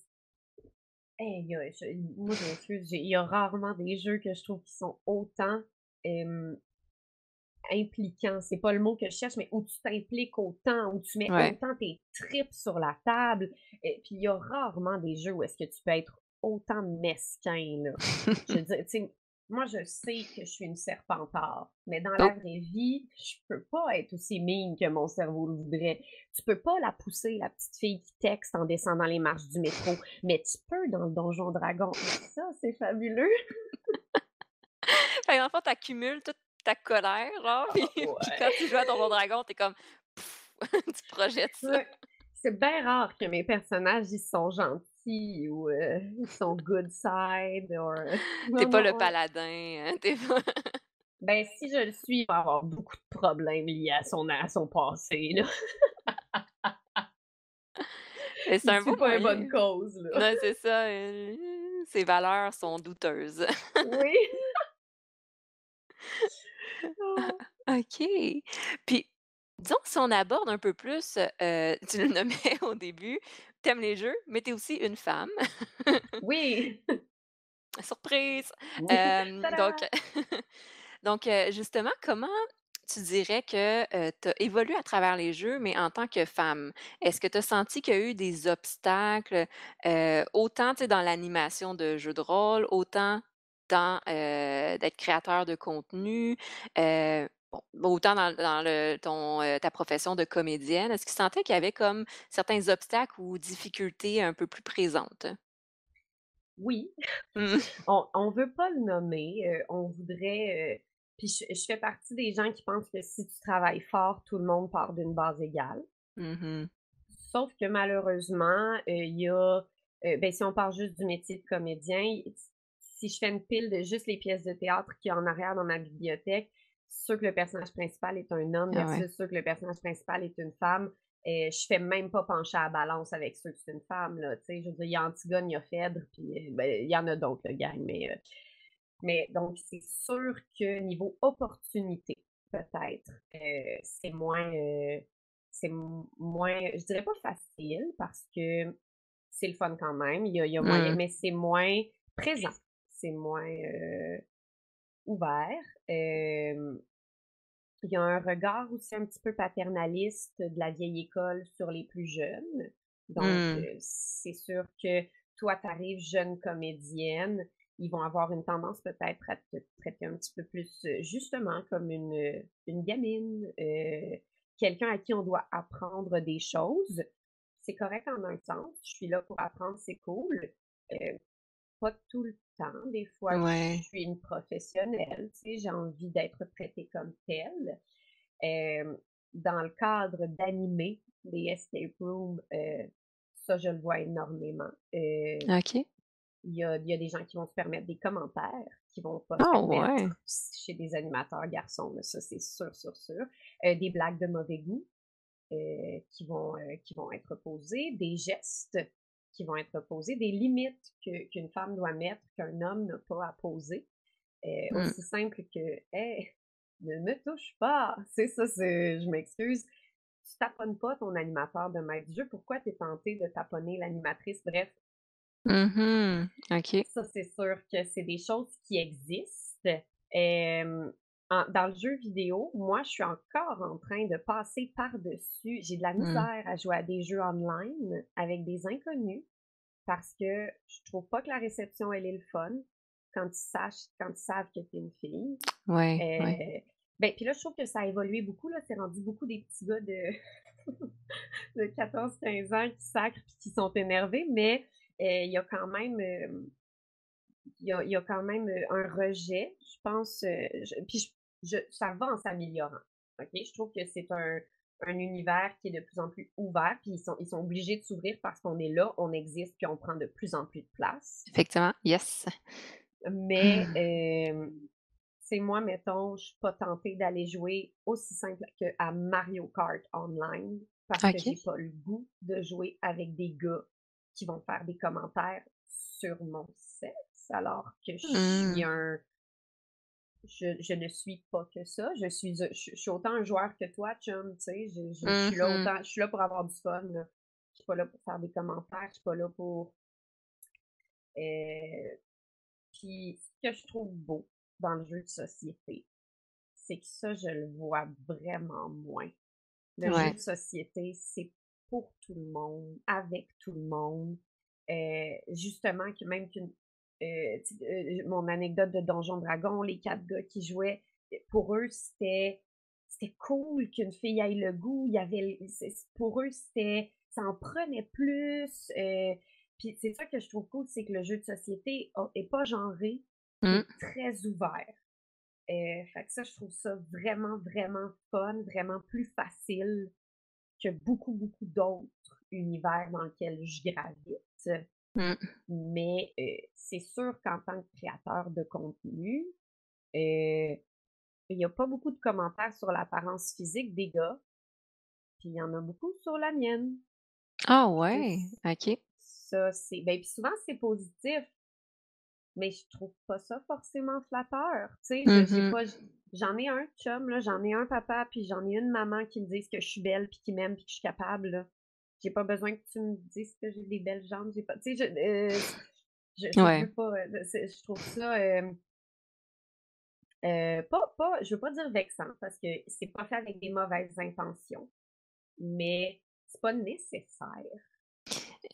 il y a je moi, je m'excuse, il y a rarement des jeux que je trouve qui sont autant, impliquants. C'est pas le mot que je cherche, mais où tu t'impliques autant, où tu mets Ouais. autant tes tripes sur la table. Et puis il y a rarement des jeux où est-ce que tu peux être autant mesquin, là. Je veux dire, tu moi, je sais que je suis une serpentard, mais dans la vraie vie, je peux pas être aussi mine que mon cerveau le voudrait. Tu peux pas la pousser, la petite fille qui texte en descendant les marches du métro, mais tu peux dans le Donjon Dragon. Et ça, c'est fabuleux. fait que dans le fond, tu accumules toute ta colère, genre, puis puis quand tu joues à Donjon Dragon, tu es comme tu projettes ça. Ouais. C'est bien rare que mes personnages, ils sont gentils ou euh, ils sont good side. Or... Tu es Non, pas le paladin, hein, tu pas Ben, si je le suis, il va avoir beaucoup de problèmes liés à son, à son passé. Là. c'est un beau pas une bonne cause. Là. Non, c'est ça, heu, ses valeurs sont douteuses. Oui. Ah. OK. Puis, disons si on aborde un peu plus, tu le nommais au début, tu aimes les jeux, mais tu es aussi une femme. Oui. Surprise! Oui. Donc donc justement, comment tu dirais que, heu, tu as évolué à travers les jeux, mais en tant que femme? Est-ce que tu as senti qu'il y a eu des obstacles, autant, dans l'animation de jeux de rôle, autant dans, d'être créateur de contenu, bon, autant dans dans le ton, ta profession de comédienne? Est-ce que tu sentais qu'il y avait comme certains obstacles ou difficultés un peu plus présentes? Oui. Mmh. On on veut pas le nommer, on voudrait, puis je je fais partie des gens qui pensent que si tu travailles fort, tout le monde part d'une base égale. Mmh Sauf que malheureusement, heu, il y a, heu, beh, si on parle juste du métier de comédien, si je fais une pile de juste les pièces de théâtre qu'il y a en arrière dans ma bibliothèque, ceux que le personnage principal est un homme Ah ouais. versus ceux que le personnage principal est une femme, et je fais même pas pencher à la balance avec ceux que c'est une femme, là? Je veux dire, il y a Antigone, il y a Phèdre, puis, heu, ben, il y en a d'autres, là, gang, mais, heu mais donc c'est sûr que niveau opportunité, peut-être, heu, c'est moins, heu, c'est moins je dirais pas facile parce que c'est le fun quand même, il y a il y a moyen Mmh. mais c'est moins présent, c'est moins, ouvert. Il y a un regard aussi un petit peu paternaliste de la vieille école sur les plus jeunes. Donc, Mmh. c'est sûr que toi, tu arrives jeune comédienne, ils vont avoir une tendance peut-être à te traiter un petit peu plus, justement comme une, une gamine, quelqu'un à qui on doit apprendre des choses. C'est correct en un sens, je suis là pour apprendre, c'est cool. Pas tout le temps, des fois, je suis une professionnelle, tu sais, j'ai envie d'être traitée comme telle. Dans le cadre d'animer des escape rooms, heu, ça, je le vois énormément. OK. il y a y a des gens qui vont se permettre des commentaires qui vont pas se Ah ouais! permettre chez des animateurs garçons, là, ça, c'est sûr, sûr, sûr. Des blagues de mauvais goût, heu, qui vont, heu, qui vont être posées, des gestes qui vont être posés, des limites que qu'une femme doit mettre qu'un homme n'a pas à poser. Heu, Mmh. aussi simple que: «Hey, ne me touche pas!» C'est ça, c'est je m'excuse, tu taponnes pas ton animateur de maître du jeu, pourquoi tu es tenté de taponner l'animatrice? Bref, Mmh OK. ça, c'est sûr que c'est des choses qui existent. Hem, en dans le jeu vidéo, moi, je suis encore en train de passer par-dessus j'ai de la Mmh. misère à jouer à des jeux online avec des inconnus parce que je trouve pas que la réception, elle est le fun quand ils sachent quand ils savent que tu es une fille. Ouais, ouais. Heu, ben, puis là, je trouve que ça a évolué beaucoup, là, c'est rendu beaucoup des petits gars de de 14-15 ans qui sacrent puis qui sont énervés, mais heu, il y a quand même, hem, il y a il y a quand même, un rejet, je pense, je puis je je ça va en s'améliorant, OK? Je trouve que c'est un un univers qui est de plus en plus ouvert, puis ils sont ils sont obligés de s'ouvrir parce qu'on est là, on existe, puis on prend de plus en plus de place. Effectivement, yes. Mais sais, moi, mettons, je suis pas tentée d'aller jouer aussi simple qu'à Mario Kart Online parce que OK. j'ai pas le goût de jouer avec des gars qui vont faire des commentaires sur mon sexe alors que je suis Mmh. un je je ne suis pas que ça. Je suis, je je suis autant un joueur que toi, chum, tu sais? Je je suis là mh. autant je suis là pour avoir du fun, là. Je suis pas là pour faire des commentaires, je suis pas là pour heu, puis ce que je trouve beau dans le jeu de société, c'est que ça, je le vois vraiment moins. Le jeu de société, c'est pour tout le monde, avec tout le monde. Heu, justement que même qu'une sais, heu, mon anecdote de Donjons Dragons, les 4 gars qui jouaient, pour eux, c'était c'était cool qu'une fille aille le goût. Il y avait pour eux, c'était ça en prenait plus, heu, puis c'est ça que je trouve cool, c'est que le jeu de société a est pas genré, est très ouvert. Fait que ça, je trouve ça vraiment, vraiment fun, vraiment plus facile que beaucoup, beaucoup d'autres univers dans lesquels je gravite. Mmh. Mais, c'est sûr qu'en tant que créateur de contenu, il y a pas beaucoup de commentaires sur l'apparence physique des gars puis il y en a beaucoup sur la mienne. Ah ouais? OK. ça, c'est ben, puis souvent, c'est positif mais je trouve pas ça forcément flatteur. Tu sais, mh. pas j'en ai un chum, là, j'en ai un papa, puis j'en ai une maman qui me disent que je suis belle, puis qui m'aiment, puis que je suis capable, là. J'ai pas besoin que tu me dises que j'ai des belles jambes, j'ai pas tu sais, je heu, je je Ouais. veux pas, c'est je trouve ça, hem heu, pas pas je veux pas dire vexant parce que c'est pas fait avec des mauvaises intentions, mais c'est pas nécessaire.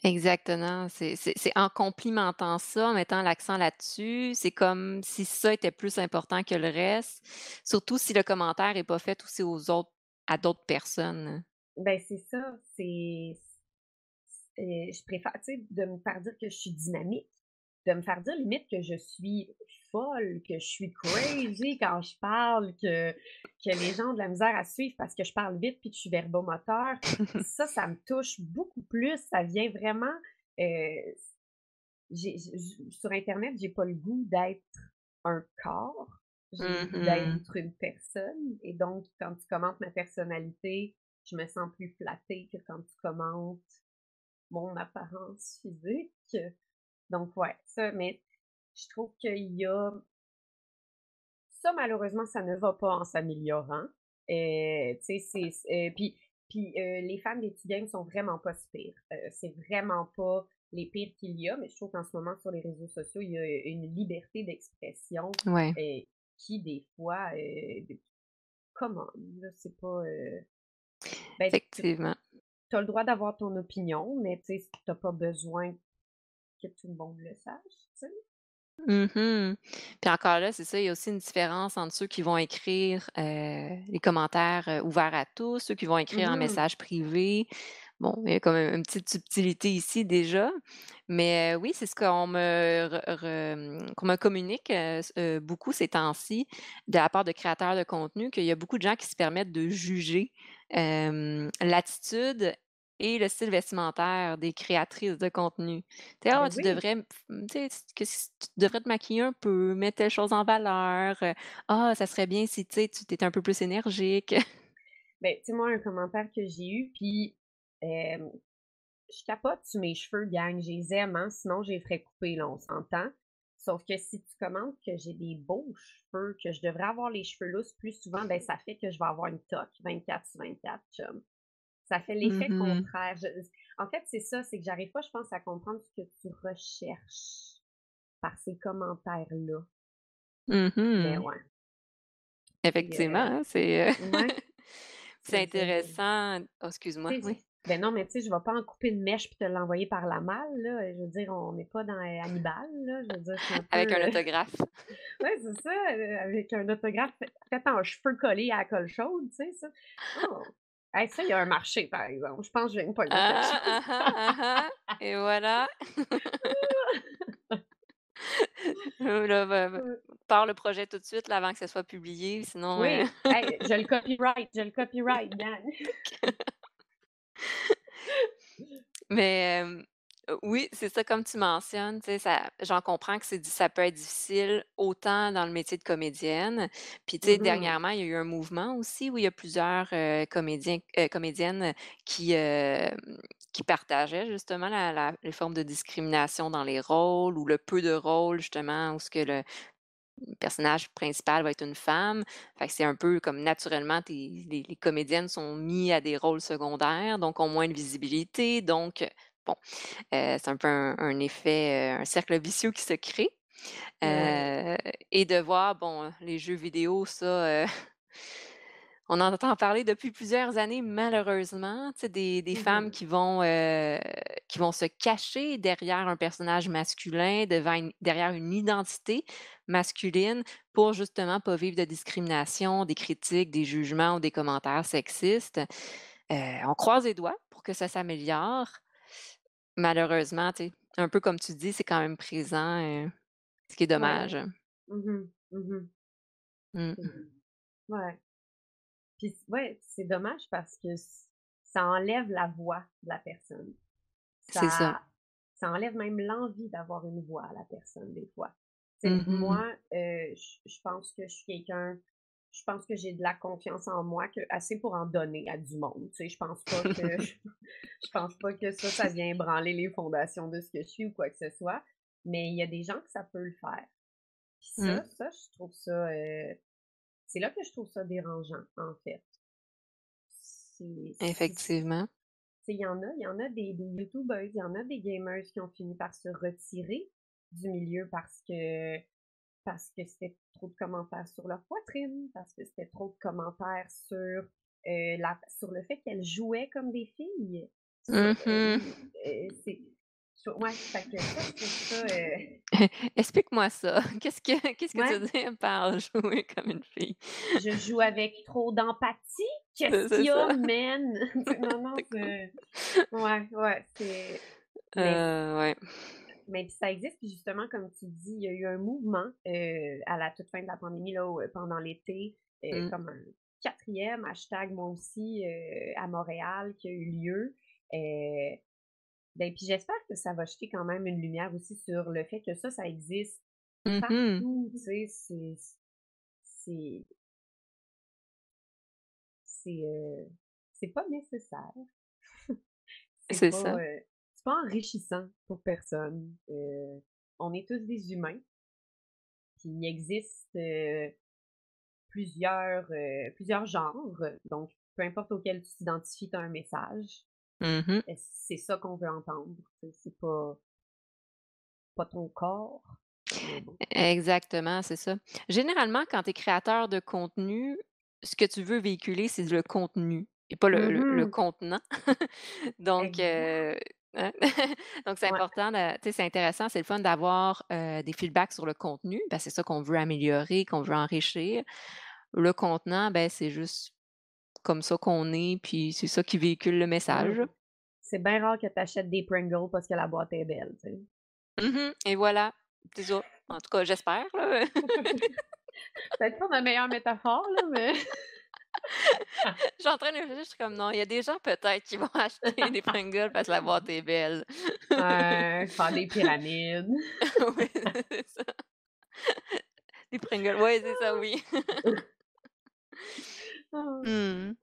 Exactement, c'est en complimentant ça, en mettant l'accent là-dessus, c'est comme si ça était plus important que le reste, surtout si le commentaire est pas fait aussi aux autres à d'autres personnes. Ben, c'est ça, c'est et je préfère, tu sais, de me faire dire que je suis dynamique, de me faire dire limite que je suis folle, que je suis crazy quand je parle, que que les gens ont de la misère à suivre parce que je parle vite puis que je suis verbomoteur. Ça, ça me touche beaucoup plus, ça vient vraiment, j'ai j sur internet, j'ai pas le goût d'être un corps, j'ai le Mmh goût mh. d'être une personne et donc quand tu commentes ma personnalité, je me sens plus flattée que quand tu commentes mon apparence physique. Donc ouais, ça, mais je trouve qu'il y a ça malheureusement, ça ne va pas en s'améliorant. Sais, c'est c heu, puis puis, heu, les d'Etu Game sont vraiment pas si pires. C'est vraiment pas les pires qu'il y a, mais je trouve qu'en ce moment sur les réseaux sociaux, il y a une liberté d'expression, Ouais. qui des fois, on, là, c'est pas, ben, Effectivement. tu as le droit d'avoir ton opinion, mais tu sais, c tu as pas besoin que tout le monde le sache, tu sais? Mmh mh. Puis encore là, c'est ça, il y a aussi une différence entre ceux qui vont écrire, heu, les commentaires, heu, ouverts à tous, ceux qui vont Mmh écrire en mh. message privé. Bon, il y a quand même une petite subtilité ici déjà, mais heu, oui, c'est ce qu'on me mmh, me communique, beaucoup ces temps-ci, de la part de créateurs de contenu, qu'il y a beaucoup de gens qui se permettent de juger, l'attitude et le style vestimentaire des créatrices de contenu. Tu sais: «Ah, Ben tu oui! devrais tu sais, tu devrais te maquiller un peu, mettre telle chose en valeur, ah, ça serait bien si, tu sais, étais un peu plus énergique». Ben, tu sais, moi, un commentaire que j'ai eu, puis, hem, je capote sur mes cheveux gang, je les aime, hein, sinon je les ferais couper, là, on s'entend. Sauf que si tu commentes que j'ai des beaux cheveux, que je devrais avoir les cheveux lousses plus souvent, ben, ça fait que je vais avoir une toque 24/24, chum. Ça fait l'effet mh. contraire. Je en fait, c'est ça, c'est que j'arrive pas, je pense, à comprendre ce que tu recherches par ces commentaires-là. Mais mh. ouais. Puis, Effectivement, heu hein, c'est, heu, mouais. Je c'est intéressant oh, excuse-moi, oui? Ben, non, mais tu sais, je vais pas en couper une mèche puis te l'envoyer par la malle, là, je veux dire, on n'est pas dans, heu, Hannibal, là, je veux dire, c'est un peu, Avec un heu autographe. ouais, c'est ça, heu, avec un autographe fait en cheveux collés à la colle chaude, tu sais, ça. Oh! Hey, ça, il y a un marché, par exemple. Je pense que je viens de pogner quelque Ah! Ah ah, ah et voilà. Là, pars le projet tout de suite, là, avant que ça soit publié, sinon, Oui, hey, je le copyright, je le copyright, gang. Mais, oui, c'est ça, comme tu mentionnes, j'en comprends que ça peut être difficile, autant dans le métier de comédienne. Puis, tu sais, Mmh mh. dernièrement, il y a eu un mouvement aussi où il y a plusieurs, comédiens comédiennes qui, qui partageaient justement la la les formes de discrimination dans les rôles ou le peu de rôles justement où ce que le le personnage principal va être une femme. C'est un peu comme naturellement les les comédiennes sont mis à des rôles secondaires, donc ont moins de visibilité. Donc, heu, bon, heu, c'est un peu un un effet, heu, un cercle vicieux qui se crée. Ouais. Et de voir, bon, les jeux vidéo, ça, on en entend parler depuis plusieurs années malheureusement, des Mmh femmes mh. qui vont, heu, qui vont se cacher derrière un personnage masculin, une derrière une identité masculine pour justement pas vivre de discrimination, des critiques, des jugements ou des commentaires sexistes. Heu, on croise les doigts pour que ça s'améliore. Malheureusement, un peu comme tu dis, c'est quand même présent, heu, ce qui est Ouais. dommage. Mmh mh. Mmh mh. Mmh. Ouais. Puis ouais, c'est dommage parce que ça enlève la voix de la personne. C'est ça. Ça ça enlève même l'envie d'avoir une voix à la personne, des fois. Mmh mh. moi, heu, je pense que je suis quelqu'un je pense que j'ai de la confiance en moi que assez pour en donner à du monde, tu sais? Je pense pas que je pense pas que ça, ça vient ébranler les fondations de ce que je suis ou quoi que ce soit, mais il y a des gens que ça peut le faire. Puis Mmh. ça ça, je trouve ça, heu, c'est là que je trouve ça dérangeant, en fait. Effectivement. il y en a il y en a des des youtubeuses, il y en a des gamers qui ont fini par se retirer du milieu parce que parce que c'était trop de commentaires sur leur poitrine, parce que c'était trop de commentaires sur, heu, la sur le fait qu'elles jouaient comme des filles. Sur, Mmh heu, ouais, fait que ça, trouve ça, heu Explique-moi ça. Qu'est-ce que qu'est-ce que tu Ouais. dire par jouer comme une fille? Je joue avec trop d'empathie? C'est Qu'est-ce qu'il c'est y a, ça. man? Non, non, C'est c'est ouais, ouais, c'est mais Heu, ouais. mais ça existe, puis justement, comme tu dis, il y a eu un mouvement, heu, à la toute fin de la pandémie, là, où, pendant l'été, Mmh. comme un 4e hashtag moi aussi, à Montréal qui a eu lieu. Ben, puis j'espère que ça va jeter quand même une lumière aussi sur le fait que ça, ça existe Mmh mh. partout, tu sais? C'est c c'est c'est, pas nécessaire. C'est ça. heu, c'est pas enrichissant pour personne. Heu, on est tous des humains. Puis il existe, plusieurs, plusieurs genres, donc peu importe auquel tu t'identifies, tu as un message. Mmh mh. Et c'est ça qu'on veut entendre, c'est pas pas ton corps, bon. Exactement, c'est ça. Généralement, quand tu es créateur de contenu, ce que tu veux véhiculer, c'est le contenu et pas le le le mh. contenant. Donc, heu, hein, donc c'est Ouais. important c'est intéressant, c'est le fun d'avoir, heu, des feedbacks sur le contenu, c'est ça qu'on veut améliorer, qu'on veut enrichir. Le contenant, ben, c'est juste comme ça qu'on est, puis c'est ça qui véhicule le Mmh message. C'est bien rare que tu achètes des Pringles parce que la boîte est belle, tu sais. Mmh mh et voilà. En tout cas, j'espère. Peut-être pas ma meilleure métaphore, là, mais Je suis en train de réfléchir, je suis comme: «Non, il y a des gens peut-être qui vont acheter des Pringles parce que la boîte est belle». Ouais, faire des pyramides. Oui, c'est ça. Des Pringles, ouais, c'est ça, oui. Ah. Mmh.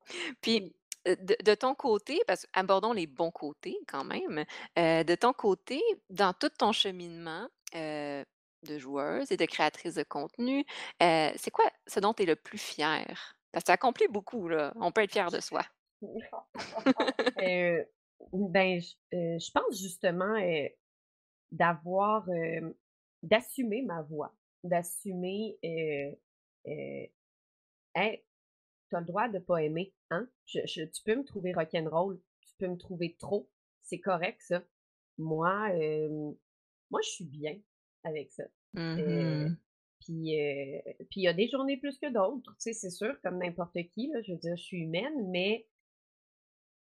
Puis, de de ton côté, parce abordons les bons côtés quand même, de ton côté, dans tout ton cheminement, de joueuse et de créatrice de contenu, c'est quoi ce dont tu es le plus fière? Parce que tu as accompli beaucoup, là, on peut être fier de soi. Ben, je pense justement, d'avoir, d'assumer ma voix, d'assumer, hey, tu as le droit de pas aimer, hein? Je je tu peux me trouver rock'n'roll, tu peux me trouver trop, c'est correct ça. Moi, moi je suis bien avec ça. Mmh Heu, mh. puis, il y a des journées plus que d'autres, tu sais, c'est sûr, comme n'importe qui, là, je veux dire, je suis humaine, mais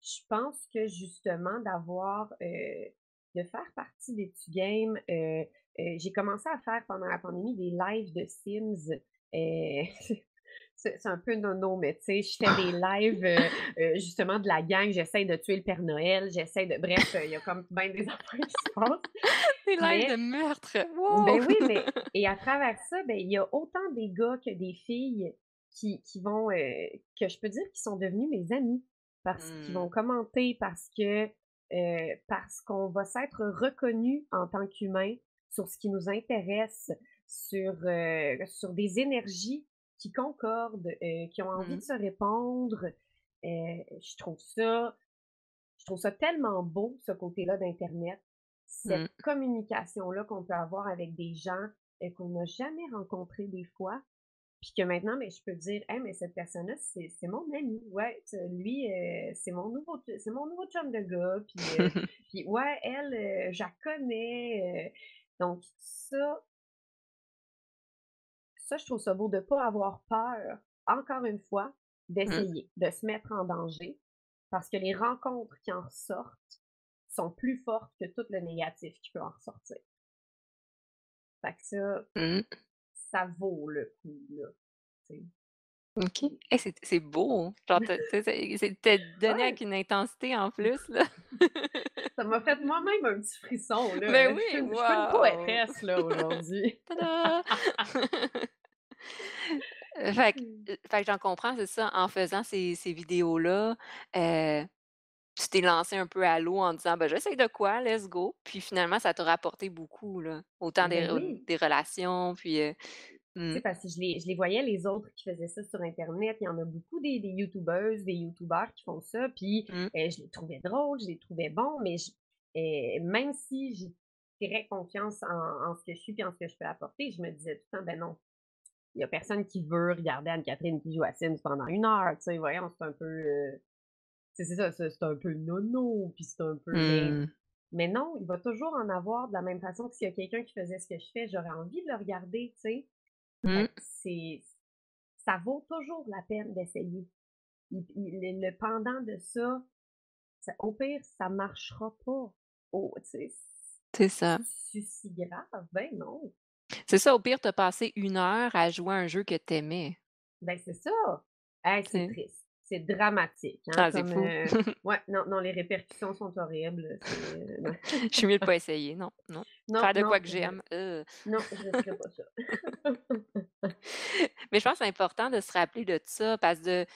je pense que justement d'avoir, de faire partie des petits games, j'ai commencé à faire pendant la pandémie des lives de Sims, heu, c'est un peu nono, mais tu sais, je fais des lives, heu heu, justement de la gang, j'essaie de tuer le Père Noël, j'essaie de bref, il y a comme bien des affaires qui se passent, Des lives de meurtre, wow! ben oui, mais et à travers ça, ben, il y a autant des gars que des filles qui qui vont, que je peux dire qui sont devenus mes amis. Parce qu'ils vont Mmh. commenter, parce que, parce qu'on va s'être reconnus en tant qu'humains, sur ce qui nous intéresse, sur, euh, sur des énergies qui concordent, euh, qui ont envie Mmh. de se répondre. Euh, je trouve ça, je trouve ça tellement beau, ce côté-là d'Internet, Mmh. cette communication-là qu'on peut avoir avec des gens euh, qu'on n'a jamais rencontrés des fois. Puis que maintenant, mais je peux dire, hey, mais cette personne-là, c'est mon ami. Ouais, lui, c'est mon nouveau, c'est mon nouveau chum de gars. Puis, puis ouais, elle, je la connais. donc, ça, ça, je trouve ça beau de ne pas avoir peur, encore une fois, Mmh. d'essayer, de se mettre en danger. Parce que les rencontres qui en sortent sont plus fortes que tout le négatif qui peut en ressortir. Fait que ça, Mmh. ça vaut le coup, là. OK. Hey, c'est c'est beau, hein. Genre, tu donné Ouais. avec une intensité en plus, là. Ça m'a fait moi-même un petit frisson, là. Ben Je oui, une, je suis une poétesse, là, aujourd'hui. Fait que Mmh. heu, fait que j'en comprends, c'est ça, en faisant ces ces vidéos-là, heu, tu t'es lancé un peu à l'eau en disant: «Ben, j'essaye de quoi, let's go». Puis finalement, ça t'a rapporté beaucoup, là. Autant des Ben re oui. des relations, puis, Tu mmh. sais, parce que je les, je les voyais, les autres qui faisaient ça sur Internet. Il y en a beaucoup des, des YouTubeuses, des YouTubeurs qui font ça. Puis Mmh. euh, je les trouvais drôles, je les trouvais bons, mais je- euh, même si j'ai très confiance en, en ce que je suis et en ce que je peux apporter, je me disais tout le temps, ben non, il n'y a personne qui veut regarder Anne-Catherine qui joue à Sims pendant une heure. Tu sais, voyons, c'est un peu. euh, c'est ça, c'est un peu nono, puis c'est un peu. Mais, Mmh. mais non, il va toujours en avoir de la même façon que s'il y a quelqu'un qui faisait ce que je fais, j'aurais envie de le regarder, tu sais. Mmh. c'est ça vaut toujours la peine d'essayer. Le, pendant de ça, ça- au pire, ça marchera pas. Oh, C'est ça. c'est si grave. Ben non. C'est ça, au pire, tu as passé 1 heure à jouer à un jeu que tu aimais. Ben c'est ça. Hey, c'est triste. C'est dramatique. Hein, Ah, c'est comme, fou. euh, ouais, non, non, les répercussions sont horribles. euh. Je suis mieux de pas essayer, non, non. non, Faire de non, quoi que j'aime, non, je ne ferai pas ça. Mais je pense que c'est important de se rappeler de ça parce que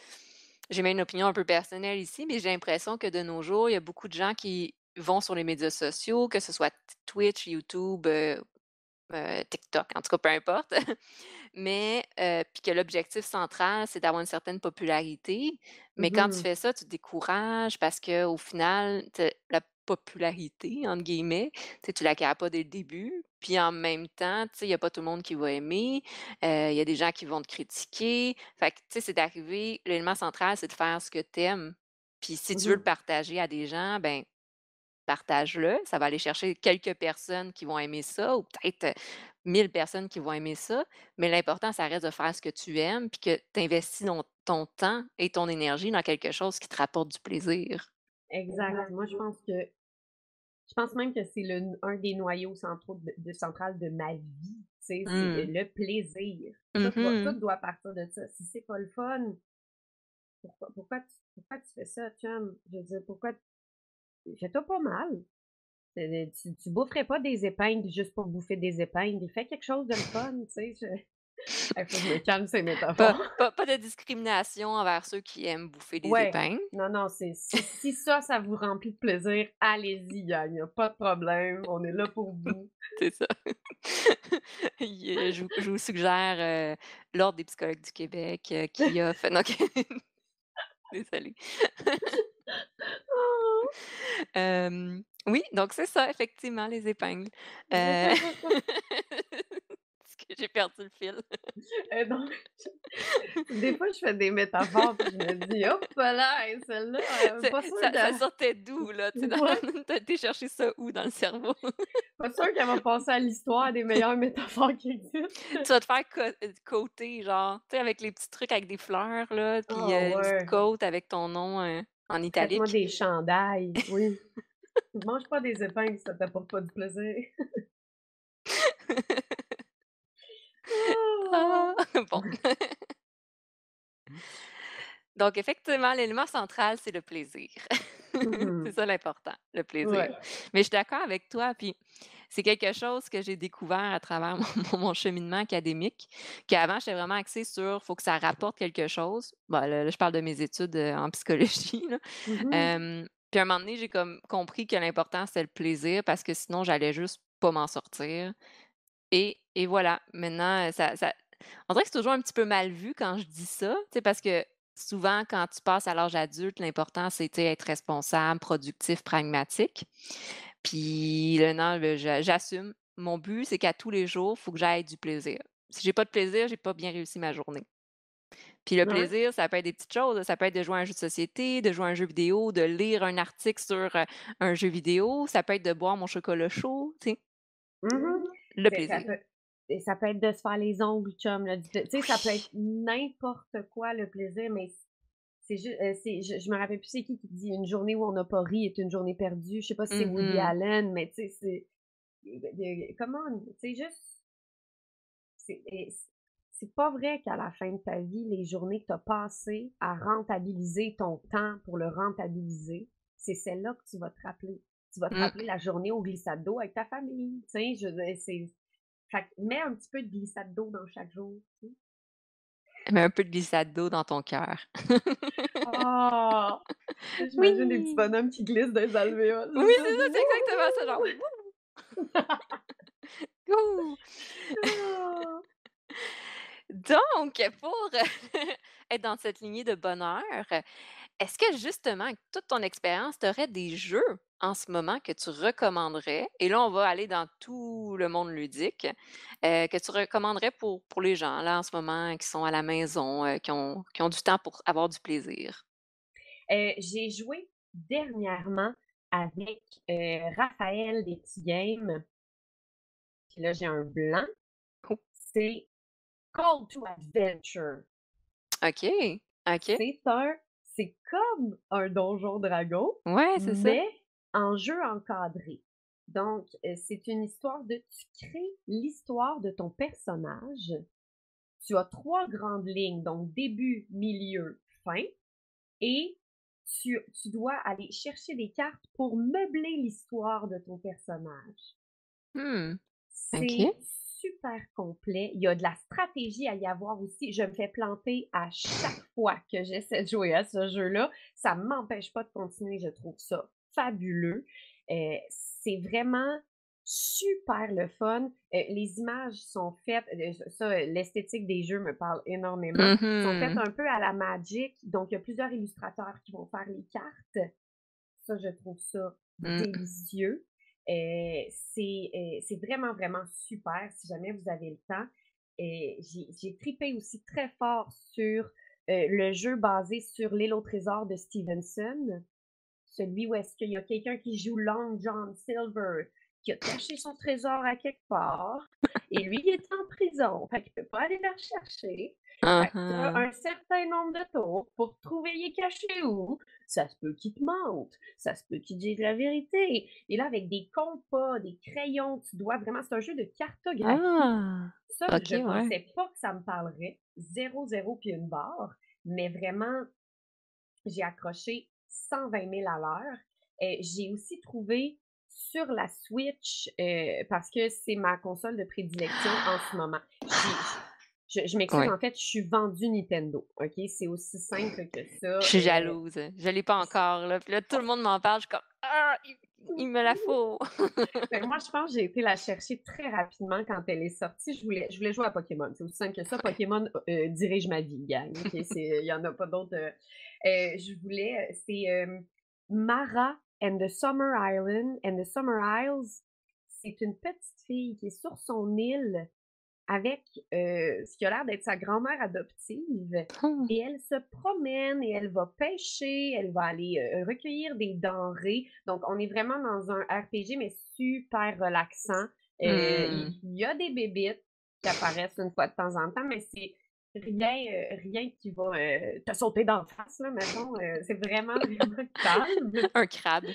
j'ai même une opinion un peu personnelle ici, mais j'ai l'impression que de nos jours, il y a beaucoup de gens qui vont sur les médias sociaux, que ce soit Twitch, YouTube, heu heu, TikTok, en tout cas, peu importe. Mais heu, puis que l'objectif central, c'est d'avoir une certaine popularité. Mais quand tu Mhm. fais ça, tu te décourages parce qu'au final, la «popularité» entre guillemets, tu l'acquiers pas dès le début. Puis en même temps, tu sais, il y a pas tout le monde qui va aimer. Heu, il y a des gens qui vont te critiquer. Fait que, tu sais, c'est d'arriver l'élément central, c'est de faire ce que tu aimes. Puis si tu veux le Mhm. partager à des gens, ben partage-le. Ça va aller chercher quelques personnes qui vont aimer ça ou peut-être, heu, 1000 personnes qui vont aimer ça. Mais l'important, ça reste de faire ce que tu aimes puis que tu investis ton ton temps et ton énergie dans quelque chose qui te rapporte du plaisir. Exact. Moi, je pense que je pense même que c'est le, un des noyaux centraux de, de central de ma vie. Tu sais, c'est Mmh. le plaisir. Tout, Mmh tout doit partir de ça. Si c'est pas le fun, pourquoi, pourquoi, tu, pourquoi tu fais ça, chum? Je veux dire, pourquoi fais-toi pas mal. Euh, Tu, tu boufferais pas des épingles juste pour bouffer des épingles. Fais quelque chose de fun, tu sais. Je... Il faut que je me calme ces Pas métaphores. pas pas de discrimination envers ceux qui aiment bouffer des Ouais. épingles. Non, non, c'est si, si ça, ça vous remplit de plaisir, allez-y, gang. Y a pas de problème. On est là pour vous. C'est ça. Il, je vous je vous suggère, heu, l'Ordre des psychologues du Québec, heu, qui a fait. Désolée. Oh! Oui, donc c'est ça, effectivement, les épingles. Est-ce que j'ai perdu le fil? Euh, je- Des fois, je fais des métaphores, puis je me dis, hop là, et celle-là, euh, C'est pas sûr ça ça de... sortait d'où, là? Tu Ouais, as été chercher ça où dans le cerveau? pas sûr qu'elle va passer à l'histoire des meilleures métaphores qui existent. Tu vas te faire co heu, coater, genre, tu sais, avec les petits trucs avec des fleurs, là, puis, heu, une petite ouais. côte avec ton nom, heu, en Faites-moi italique. des chandails, oui. Mange pas des épingles, ça t'apporte pas du plaisir. Ah! Ah! Bon. Donc effectivement, l'élément central, c'est le plaisir. C'est Mhm. ça l'important, le plaisir. Ouais. Mais je suis d'accord avec toi, puis c'est quelque chose que j'ai découvert à travers mon mon cheminement académique, qu'avant, j'étais vraiment axée sur faut que ça rapporte quelque chose. Bon, là là, je parle de mes études, heu, en psychologie, là. Mhm. Hem, puis à un moment donné, j'ai comme compris que l'important, c'était le plaisir parce que sinon, j'allais juste pas m'en sortir et et voilà. Maintenant, ça ça on dirait que c'est toujours un petit peu mal vu quand je dis ça, parce que souvent, quand tu passes à l'âge adulte, l'important, c'est, être responsable, productif, pragmatique. Puis là, non, j'a j'assume. Mon but, c'est qu'à tous les jours, il faut que j'aille du plaisir. Si j'ai pas de plaisir, j'ai pas bien réussi ma journée. Puis le Ouais. plaisir, ça peut être des petites choses, ça peut être de jouer à un jeu de société, de jouer à un jeu vidéo, de lire un article sur, un jeu vidéo, ça peut être de boire mon chocolat chaud, tu sais? Mmh Le ça plaisir. peut ça peut être de se faire les ongles, chum, tu sais, ça peut être n'importe quoi le plaisir, mais c'est juste, c'est je je me rappelle plus c'est qui qui dit: «Une journée où on n'a pas ri est une journée perdue». Je sais pas si c'est Woody Mmh Allen, mais tu sais, c'est tu sais, juste c'est c'est pas vrai qu'à la fin de ta vie, les journées que tu as passées à rentabiliser ton temps pour le rentabiliser, c'est celles-là que tu vas te rappeler. Tu vas te Mmh. rappeler la journée au glissade d'eau avec ta famille, tu sais, je c'est mets un petit peu de glissade d'eau dans chaque jour, tu sais. Mets un peu de glissade d'eau dans ton cœur. Ah! J'imagine des petits bonhommes qui glissent dans les alvéoles, Oui, c'est ça, c'est exactement ça, genre! Ah! Donc pour, être dans cette lignée de bonheur, est-ce que justement, avec toute ton expérience, tu aurais des jeux en ce moment que tu recommanderais? Et là, on va aller dans tout le monde ludique, heu, que tu recommanderais pour pour les gens, là, en ce moment, qui sont à la maison, heu, qui ont qui ont du temps pour avoir du plaisir? Heu, j'ai joué dernièrement avec, Raphaël des petits games, puis là, j'ai un blanc. C'est Call to Adventure. OK, OK. C'est un c'est comme un Donjon Dragon, Ouais, c'est ça. mais en jeu encadré. Donc, heu, c'est une histoire de tu crées l'histoire de ton personnage. Tu as 3 grandes lignes, donc début, milieu, fin et tu tu dois aller chercher des cartes pour meubler l'histoire de ton personnage. OK. C'est super complet. Il y a de la stratégie à y avoir aussi. Je me fais planter à chaque fois que j'essaie de jouer à ce jeu-là. Ça m'empêche pas de continuer. Je trouve ça fabuleux. Heu, c'est vraiment super le fun. Heu, les images sont faites, heu, ça, l'esthétique des jeux me parle énormément. Sont faites Mmh un peu à la Magic, donc il y a plusieurs illustrateurs qui vont faire les cartes. Ça, je trouve ça Mmh. délicieux. C'est, vraiment, vraiment super si jamais vous avez le temps. Et j'ai tripé aussi très fort sur, le jeu basé sur L'île au trésor de Stevenson. Celui où est-ce qu'il y a quelqu'un qui joue Long John Silver, qui a caché son trésor à quelque part et lui, il est en prison, fait qu'il peut pas aller le rechercher. Fait Mmh un certain nombre de tours pour trouver il est caché où. Ça se peut qu'il te mente, ça se peut qu'il dise la vérité. Et là, avec des compas, des crayons, tu dois vraiment c'est un jeu de cartographie. Ah! Ça, je ouais. pensais pas que ça me parlerait. Zéro, zéro puis une barre, mais vraiment j'ai accroché 120 000 à l'heure. Euh, j'ai aussi trouvé sur la Switch, euh, parce que c'est ma console de prédilection en ce moment. Je, je m'excuse, Ouais. en fait, je suis vendue Nintendo. OK? C'est aussi simple que ça. Je suis Euh, jalouse. Je l'ai pas encore, là. Puis là, tout le monde m'en parle, je suis comme: «Ah! Il il me la faut!» ben, moi, je pense que j'ai été la chercher très rapidement quand elle est sortie. Je voulais, je voulais jouer à Pokémon. C'est aussi simple que ça. Pokémon euh, dirige ma vie, gang. Il n'y en a pas d'autres. euh. Euh, je voulais. C'est euh, Mara and the Summer Island and the Summer Isles. C'est une petite fille qui est sur son île avec euh, ce qui a l'air d'être sa grand-mère adoptive. Mmh. Et elle se promène et elle va pêcher, elle va aller euh, recueillir des denrées. Donc, on est vraiment dans un RPG, mais super relaxant. Euh, Mmh. il il y a des bébites qui apparaissent une fois de temps en temps, mais c'est rien, euh, rien qui va euh, te sauter d'en face, là, mettons. Euh, c'est vraiment, vraiment calme. Un crabe.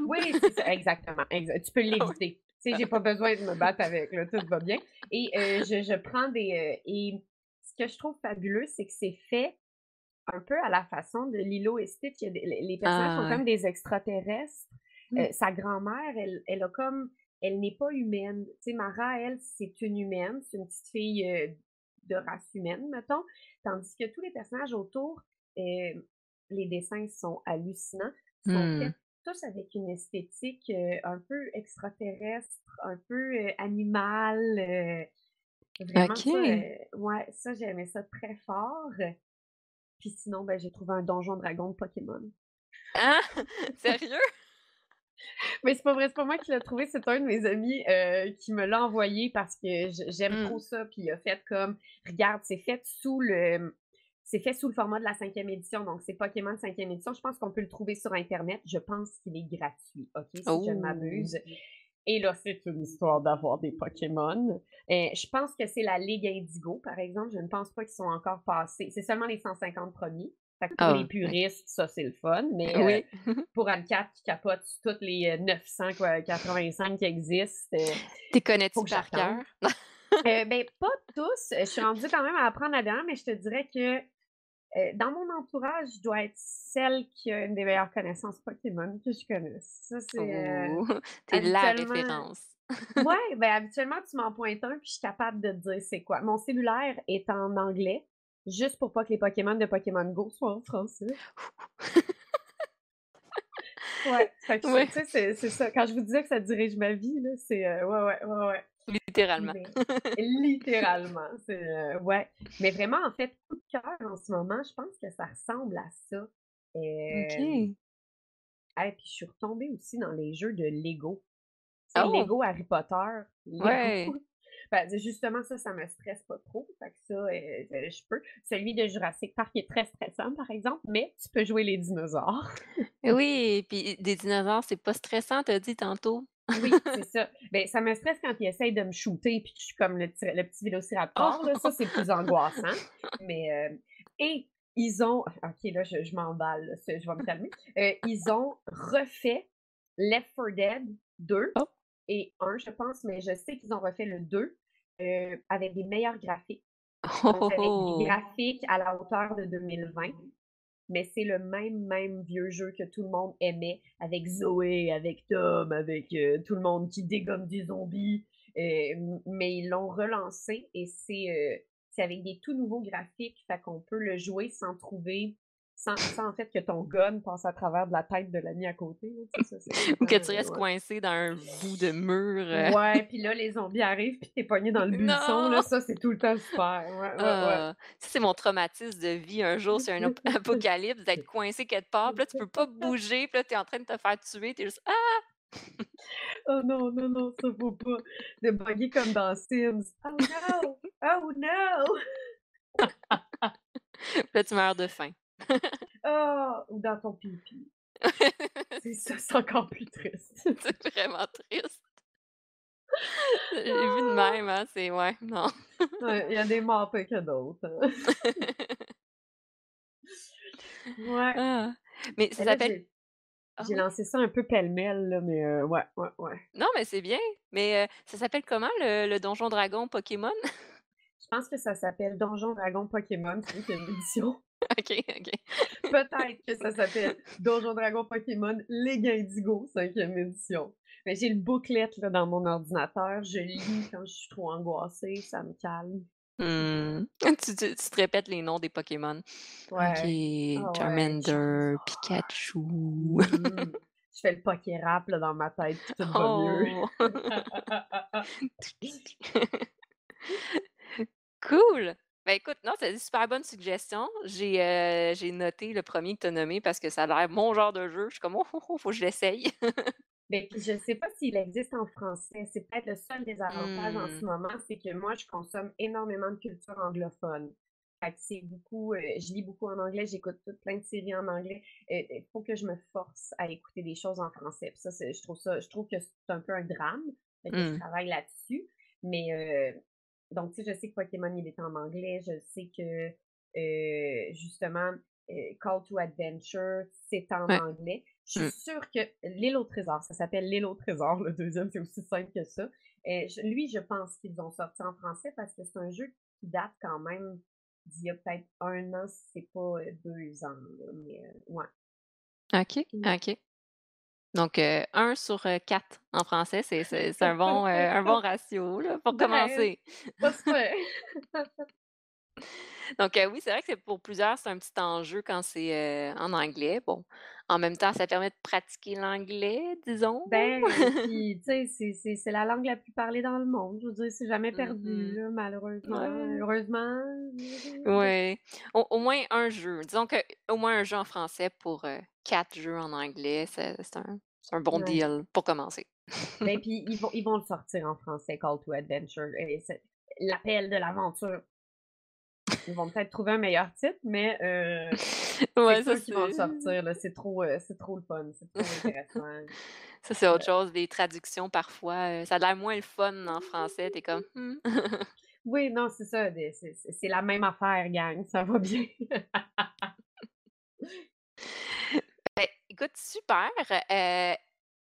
Oui, c'est ça, exactement, exa tu peux Ah l'éviter. Tu sais, j'ai pas besoin de me battre avec, là, tout va bien et heu, je je prends des, heu et ce que je trouve fabuleux, c'est que c'est fait un peu à la façon de Lilo et Stitch. Des les personnages sont Ah comme ouais. des extraterrestres. Heu, sa grand-mère, elle elle a comme elle n'est pas humaine. Tu sais, Mara, elle, c'est une humaine, c'est une petite fille, de race humaine, mettons, tandis que tous les personnages autour, heu, les dessins sont hallucinants, sont faits tous avec une esthétique, heu, un peu extraterrestre, un peu, heu, animale, vraiment ça, ouais, ça j'aimais ça très fort. Puis sinon, ben, j'ai trouvé un donjon dragon de Pokémon. Hein? Sérieux? Mais c'est pas vrai, c'est pas moi qui l'ai trouvé, c'est un de mes amis, heu, qui me l'a envoyé parce que j'aime trop Mmh. ça, puis il a fait comme: «Regarde, c'est fait sous le, c'est fait sous le format de la 5e édition, donc c'est Pokémon 5e édition». Je pense qu'on peut le trouver sur internet. Je pense qu'il est gratuit, OK, si je ne Oh! m'abuse et là, c'est une histoire d'avoir des Pokémon. Heu, je pense que c'est la Ligue Indigo, par exemple, je ne pense pas qu'ils sont encore passés. C'est seulement les 150 premiers. Fait que pour les Ah, OK. puristes, ça, c'est le fun, mais Oui. pour Anne-Cat qui capote toutes les, heu, 900 quoi 85 qui existent, Tu faut connais-tu par cœur? Beh, pas tous, je suis rendue quand même à apprendre la dernière, mais je te dirais que, dans mon entourage, je dois être celle qui a une des meilleures connaissances Pokémon que je connaisse. Ça, c'est, heu, Oh! Tu es la habituellement référence. ouais, ben, habituellement, tu m'en pointes un, puis je suis capable de te dire c'est quoi. Mon cellulaire est en anglais, juste pour pas que les Pokémon de Pokémon Go soient en français. Ouais, Ouais, tu sais, c'est ça. Quand je vous disais que ça dirige ma vie, là, c'est, heu, ouais, ouais, ouais, ouais. littéralement. Mais littéralement, c'est, heu, ouais. Mais vraiment, en fait, coup de cœur en ce moment, je pense que ça ressemble à ça. OK. ah, puis je suis retombée aussi dans les jeux de Lego. Oh! Lego Harry Potter, Lego Ouais. Justement, ça, ça me stresse pas trop. Fait que ça, heu, je peux. Celui de Jurassic Park est très stressant, par exemple, mais tu peux jouer les dinosaures. Oui, puis des dinosaures, c'est pas stressant, tu as dit tantôt? Oui, c'est ça. Ben, ça me stresse quand ils essayent de me shooter puis que je suis comme le petit le petit vélociraptor, là, ça, Oh! c'est plus angoissant. Mais, heu et ils ont OK, là, je je m'emballe, je vais me calmer. Heu, ils ont refait Left 4 Dead 2 Oh! et 1, je pense, mais je sais qu'ils ont refait le 2, heu, avec des meilleurs graphiques. Donc avec des oh! graphiques à la hauteur de 2020. Mais c'est le même, même vieux jeu que tout le monde aimait, avec Zoé, avec Tom, avec, heu, tout le monde qui dégomme des zombies, hem, mais ils l'ont relancé et c'est avec des tout nouveaux graphiques, fait qu'on peut le jouer sans trouver sans sans en fait que ton gun passe à travers de la tête de l'ami à côté, là, ça Ou que tu restes ouais. coincé dans un bout de mur, heu Ouais, puis là, les zombies arrivent, puis tu es pogné dans le buisson, là, ça c'est tout le temps super. Ouais, ouais, ouais. Ah! Ça, c'est mon traumatisme de vie. Un jour, c'est un ap apocalypse, d'être coincé quelque part, puis là, tu peux pas bouger, puis là, tu es en train de te faire tuer, tu es juste: «Ah!» Oh non, non, non, ça faut pas. De bugger comme dans Sims. Oh no! Oh no! Puis là, tu meurs de faim. Oh! Ou dans ton pipi. C'est ça, c'est encore plus triste. C'est vraiment triste. J'ai vu de Ah! même, hein, c'est ouais, non. Ouais, il y a des morts pires que d'autres, hein. Ouais. Ah! Mais ça là, s'appelle j'ai ah lancé ça un peu pêle-mêle, là, mais heu, ouais, ouais, ouais. Non, mais c'est bien. Mais, heu, ça s'appelle comment le le donjon dragon Pokémon? Pense que ça s'appelle Donjon Dragon Pokémon 5e édition. OK, OK. Peut-être que ça s'appelle Donjon Dragon Pokémon Ligue Indigo 5e édition. Mais j'ai le booklet, là, dans mon ordinateur. Je lis quand je suis trop angoissée, ça me calme. Mmh. Tu tu tu te répètes les noms des Pokémon. OK. Ah Charmander. Pikachu. Mmh Je fais le poké-rap, là, dans ma tête, tout va mieux. Cool! Ben, écoute, non, c'est une super bonne suggestion. J'ai, heu, j'ai noté le premier que tu as nommé parce que ça a l'air mon genre de jeu. Je suis comme: «Oh, oh, oh, faut que je l'essaye». Puis je sais pas s'il existe en français. C'est peut-être le seul désavantage en ce Mmh. moment, c'est que moi, je consomme énormément de culture anglophone. Fait que c'est beaucoup, heu, je lis beaucoup en anglais, j'écoute toutes plein de séries en anglais. Il faut que je me force à écouter des choses en français. Puis ça, je trouve ça je trouve que c'est un peu un drame. Que je Mmh. travaille là-dessus. Mais heu, donc tu sais, je sais que Pokémon, il est en anglais. Je sais que, heu, justement, heu, Call to Adventure, c'est en Ouais. anglais. Je suis Mmh. sûre que L'île au trésor, ça s'appelle L'île au trésor, le deuxième, c'est aussi simple que ça. Je lui, je pense qu'ils ont sorti en français parce que c'est un jeu qui date quand même d'il y a peut-être 1 an, si c'est pas, heu, 2 ans, mais heu, ouais. OK. OK. Donc, heu, 1 sur, heu, 4 en français, c'est c'est c'est un bon, heu, un bon ratio, là, pour Ben, commencer. Donc, heu, oui, c'est vrai que c'est pour plusieurs, c'est un petit enjeu quand c'est, en anglais. Bon, En même temps, ça permet de pratiquer l'anglais, disons. Ben, tu sais, c'est la langue la plus parlée dans le monde. Je veux dire, c'est jamais perdu, mh. là, malheureusement. Ouais. Heureusement, Ouais. Au au moins un jeu. Disons que au moins un jeu en français pour, heu, 4 jeux en anglais, c'est un un bon Ouais. deal pour commencer. Ben, puis ils vont ils vont le sortir en français, Call to Adventure l'appel de l'aventure. Ils vont peut-être trouver un meilleur titre, mais c'est Ouais, ça qu'ils vont le sortir. C'est trop, heu, c'est trop le fun, c'est trop intéressant. ça c'est autre Heu, chose, les traductions parfois, heu, ça a l'air moins le fun en français, tu es comme: «Mmh». oui, non, c'est ça, c'est la même affaire, gang, ça va bien. Beh, écoute, super,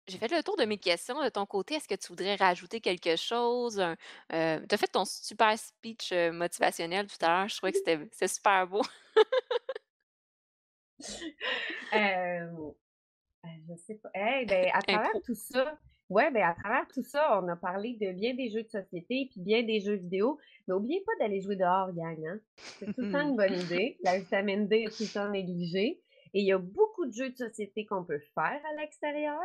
j'ai fait le tour de mes questions. De ton côté, est-ce que tu voudrais rajouter quelque chose? Un, heu, tu as fait ton super speech, motivationnel tout à l'heure, je trouvais que c'était super beau. Hem, heu, je sais pas. Hey, beh, à travers Impro. tout ça ouais, beh, à travers tout ça, on a parlé de bien des jeux de société, puis bien des jeux vidéo, mais oubliez pas d'aller jouer dehors, gang, hein. C'est tout le temps une bonne idée. La vitamine D est tout le temps négligée et il y a beaucoup de jeux de société qu'on peut faire à l'extérieur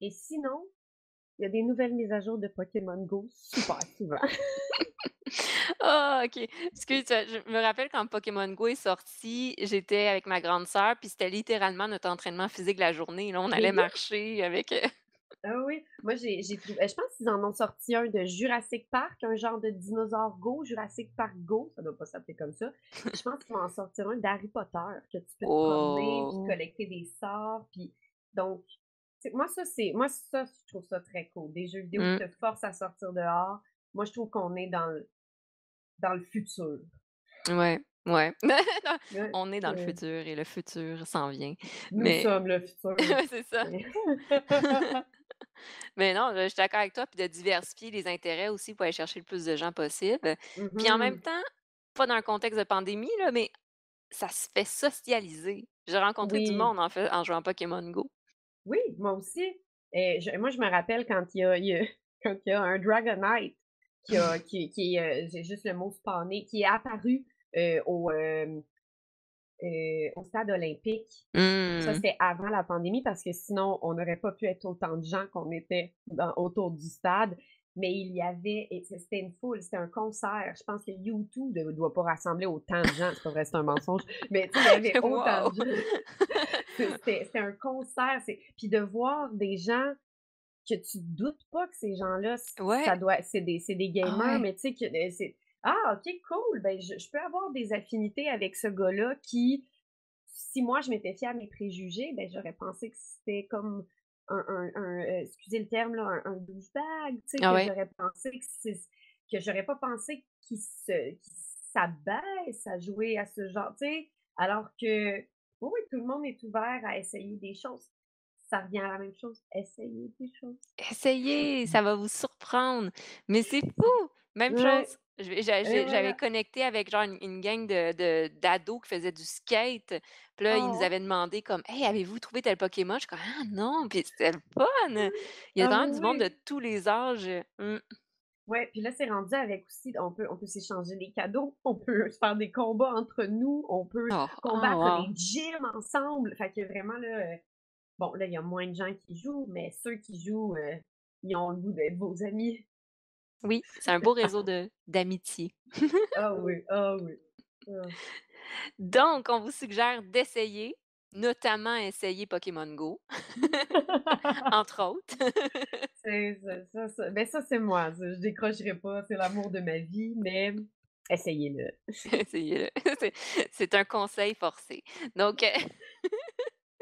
et sinon, il y a des nouvelles mises à jour de Pokémon Go super souvent. Ah OK. Excuse, je me rappelle quand Pokémon Go est sorti, j'étais avec ma grande sœur, puis c'était littéralement notre entraînement physique de la journée, là. On allait marcher avec, heu Ah oui, moi j'ai trouvé je pense qu'ils en ont sorti un de Jurassic Park, un genre de dinosaure Go, Jurassic Park Go, ça doit pas s'appeler comme ça. Je pense qu'ils vont en sortir un d'Harry Potter, que tu peux te promener, puis Oh! collecter des sorts, puis donc, moi ça c'est moi ça, je trouve ça très cool. Des jeux vidéo qui Mmh. te forcent à sortir dehors. Moi je trouve qu'on est dans le dans le futur. Ouais, ouais. On est dans le futur et le futur s'en vient. nous Mais sommes le futur. c'est ça. Mais non, je suis d'accord avec toi, puis de diversifier les intérêts aussi pour aller chercher le plus de gens possible. Puis en même Mmh temps, pas dans un contexte de pandémie, là, mais ça se fait socialiser. J'ai rencontré du Oui. monde en fait en jouant à Pokémon Go. Oui, moi aussi. Et je moi, je me rappelle quand il y a il y a quand il y a un Dragonite qui a qui qui est, heu, j'ai juste le mot spawné, qui est apparu, au, hem, heu, au stade olympique. Ça, Mmh. c'était avant la pandémie parce que sinon, on n'aurait pas pu être autant de gens qu'on était dans autour du stade. Mais il y avait c'était une foule, c'était un concert. Je pense que U2 ne doit pas rassembler autant de gens. C'est pas vrai, c'est un mensonge. Mais tu sais, il y avait autant Wow! de gens. C'est c'était un concert, puis de voir des gens que tu doutes pas que ces gens-là, ç Ouais, ça doit c'est des des ah gamers, ouais. mais tu sais que, heu, c'est: «Ah OK, cool, ben je je peux avoir des affinités avec ce gars-là qui, si moi je m'étais fiée à mes préjugés, ben j'aurais pensé que c'était comme un un un, heu, excusez le terme là, un douchebag», tu sais, Ah que ouais. j'aurais pensé que que j'aurais pas pensé qu'il se qu'il s'abaisse à jouer à ce genre tu sais? Alors que oui, oui, tout le monde est ouvert à essayer des choses. Ça revient à la même chose, essayer des choses. Essayez, ça va vous surprendre. Mais c'est fou! Même Ouais, chose, j'avais voilà. connecté avec genre une une gang de d'ados qui faisaient du skate. Puis là, ils nous Oh! avaient demandé comme: «Hey, avez-vous trouvé tel Pokémon?» Je suis comme: «Ah non!» puis c'était le fun! Il y a Ah vraiment du monde de oui! tous les âges, mmh. Ouais, puis là, c'est rendu avec aussi on peut on peut s'échanger des cadeaux, on peut se faire des combats entre nous, on peut Oh, oh combattre wow! des gyms ensemble. Fait que vraiment là, heu, bon là, il y a moins de gens qui jouent, mais ceux qui jouent, heu, ils ont le goût d'être vos amis. Oui, c'est un beau réseau de d'amitié. Ah oui, ah oui. Ah. Donc on vous suggère d'essayer, notamment essayer Pokémon Go, entre autres. C'est ça ça ça ben ça, c'est moi, ça, je décrocherai pas, c'est l'amour de ma vie, mais essayez-le. Essayez-le. C'est un conseil forcé. Donc, heu,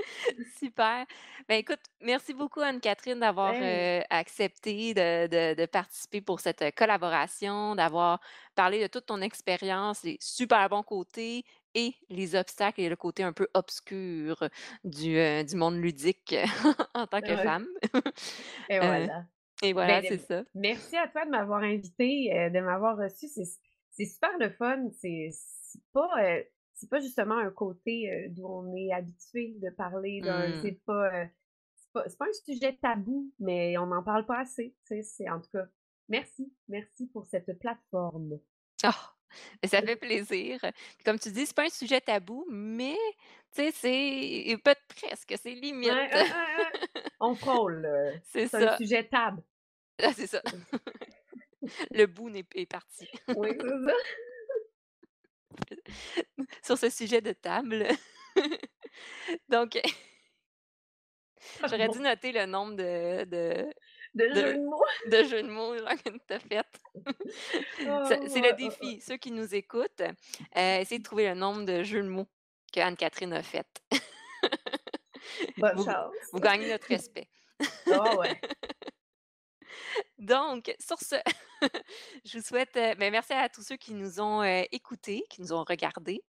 super. Ben, écoute, merci beaucoup Anne-Catherine d'avoir, Hey, heu, accepté de de de participer pour cette, heu, collaboration, d'avoir parlé de toute ton expérience, les super bons côtés et les obstacles et le côté un peu obscur du, heu, du monde ludique en tant que ouais, femme. et voilà. et voilà, Ben, c'est ça. merci à toi de m'avoir invitée, heu, de m'avoir reçue. C'est super le fun. C'est pas, c'est pas justement un côté, heu, d'où on est habitué de parler d'un Mmh. c'est pas, c'est pas un sujet tabou, mais on n'en parle pas assez? C'est en tout cas, merci, merci pour cette plateforme. Ah! Ça fait plaisir. Comme tu dis, c'est pas un sujet tabou, mais tu sais, c'est peut presque, c'est limite. ouais, ouais. On frôle. C'est C'est un sujet table. Ah, c'est ça. Le bout n'est est parti. Oui, c'est ça. Sur ce sujet de table. Donc j'aurais dû noter le nombre de de De jeux de mots. de jeux de mots que tu as fait. C'est le ouais, ouais. défi. Ceux qui nous écoutent, heu, essayez de trouver le nombre de jeux de mots qu'Anne-Catherine a fait. Bonne Vous chance. vous gagnez notre respect. Ah ouais. Donc sur ce, je vous souhaite, heu, beh, merci à tous ceux qui nous ont, heu, écoutés, qui nous ont regardés.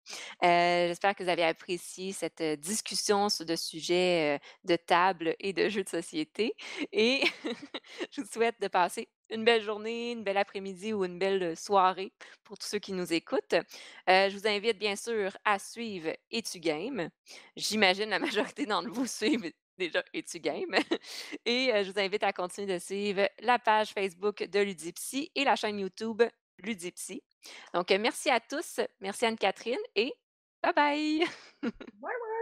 Heu, j'espère que vous avez apprécié cette, heu, discussion sur de sujets, heu, de table et de jeux de société et je vous souhaite de passer une belle journée, une belle après-midi ou une belle, soirée pour tous ceux qui nous écoutent. Je vous invite bien sûr à suivre Es-tu game? J'imagine la majorité d'entre vous suivent déjà Es-tu game? Et je vous invite à continuer de suivre la page Facebook de Ludipsy et la chaîne YouTube Ludipsy. Donc, merci à tous, merci Anne-Catherine et bye bye! Ouais.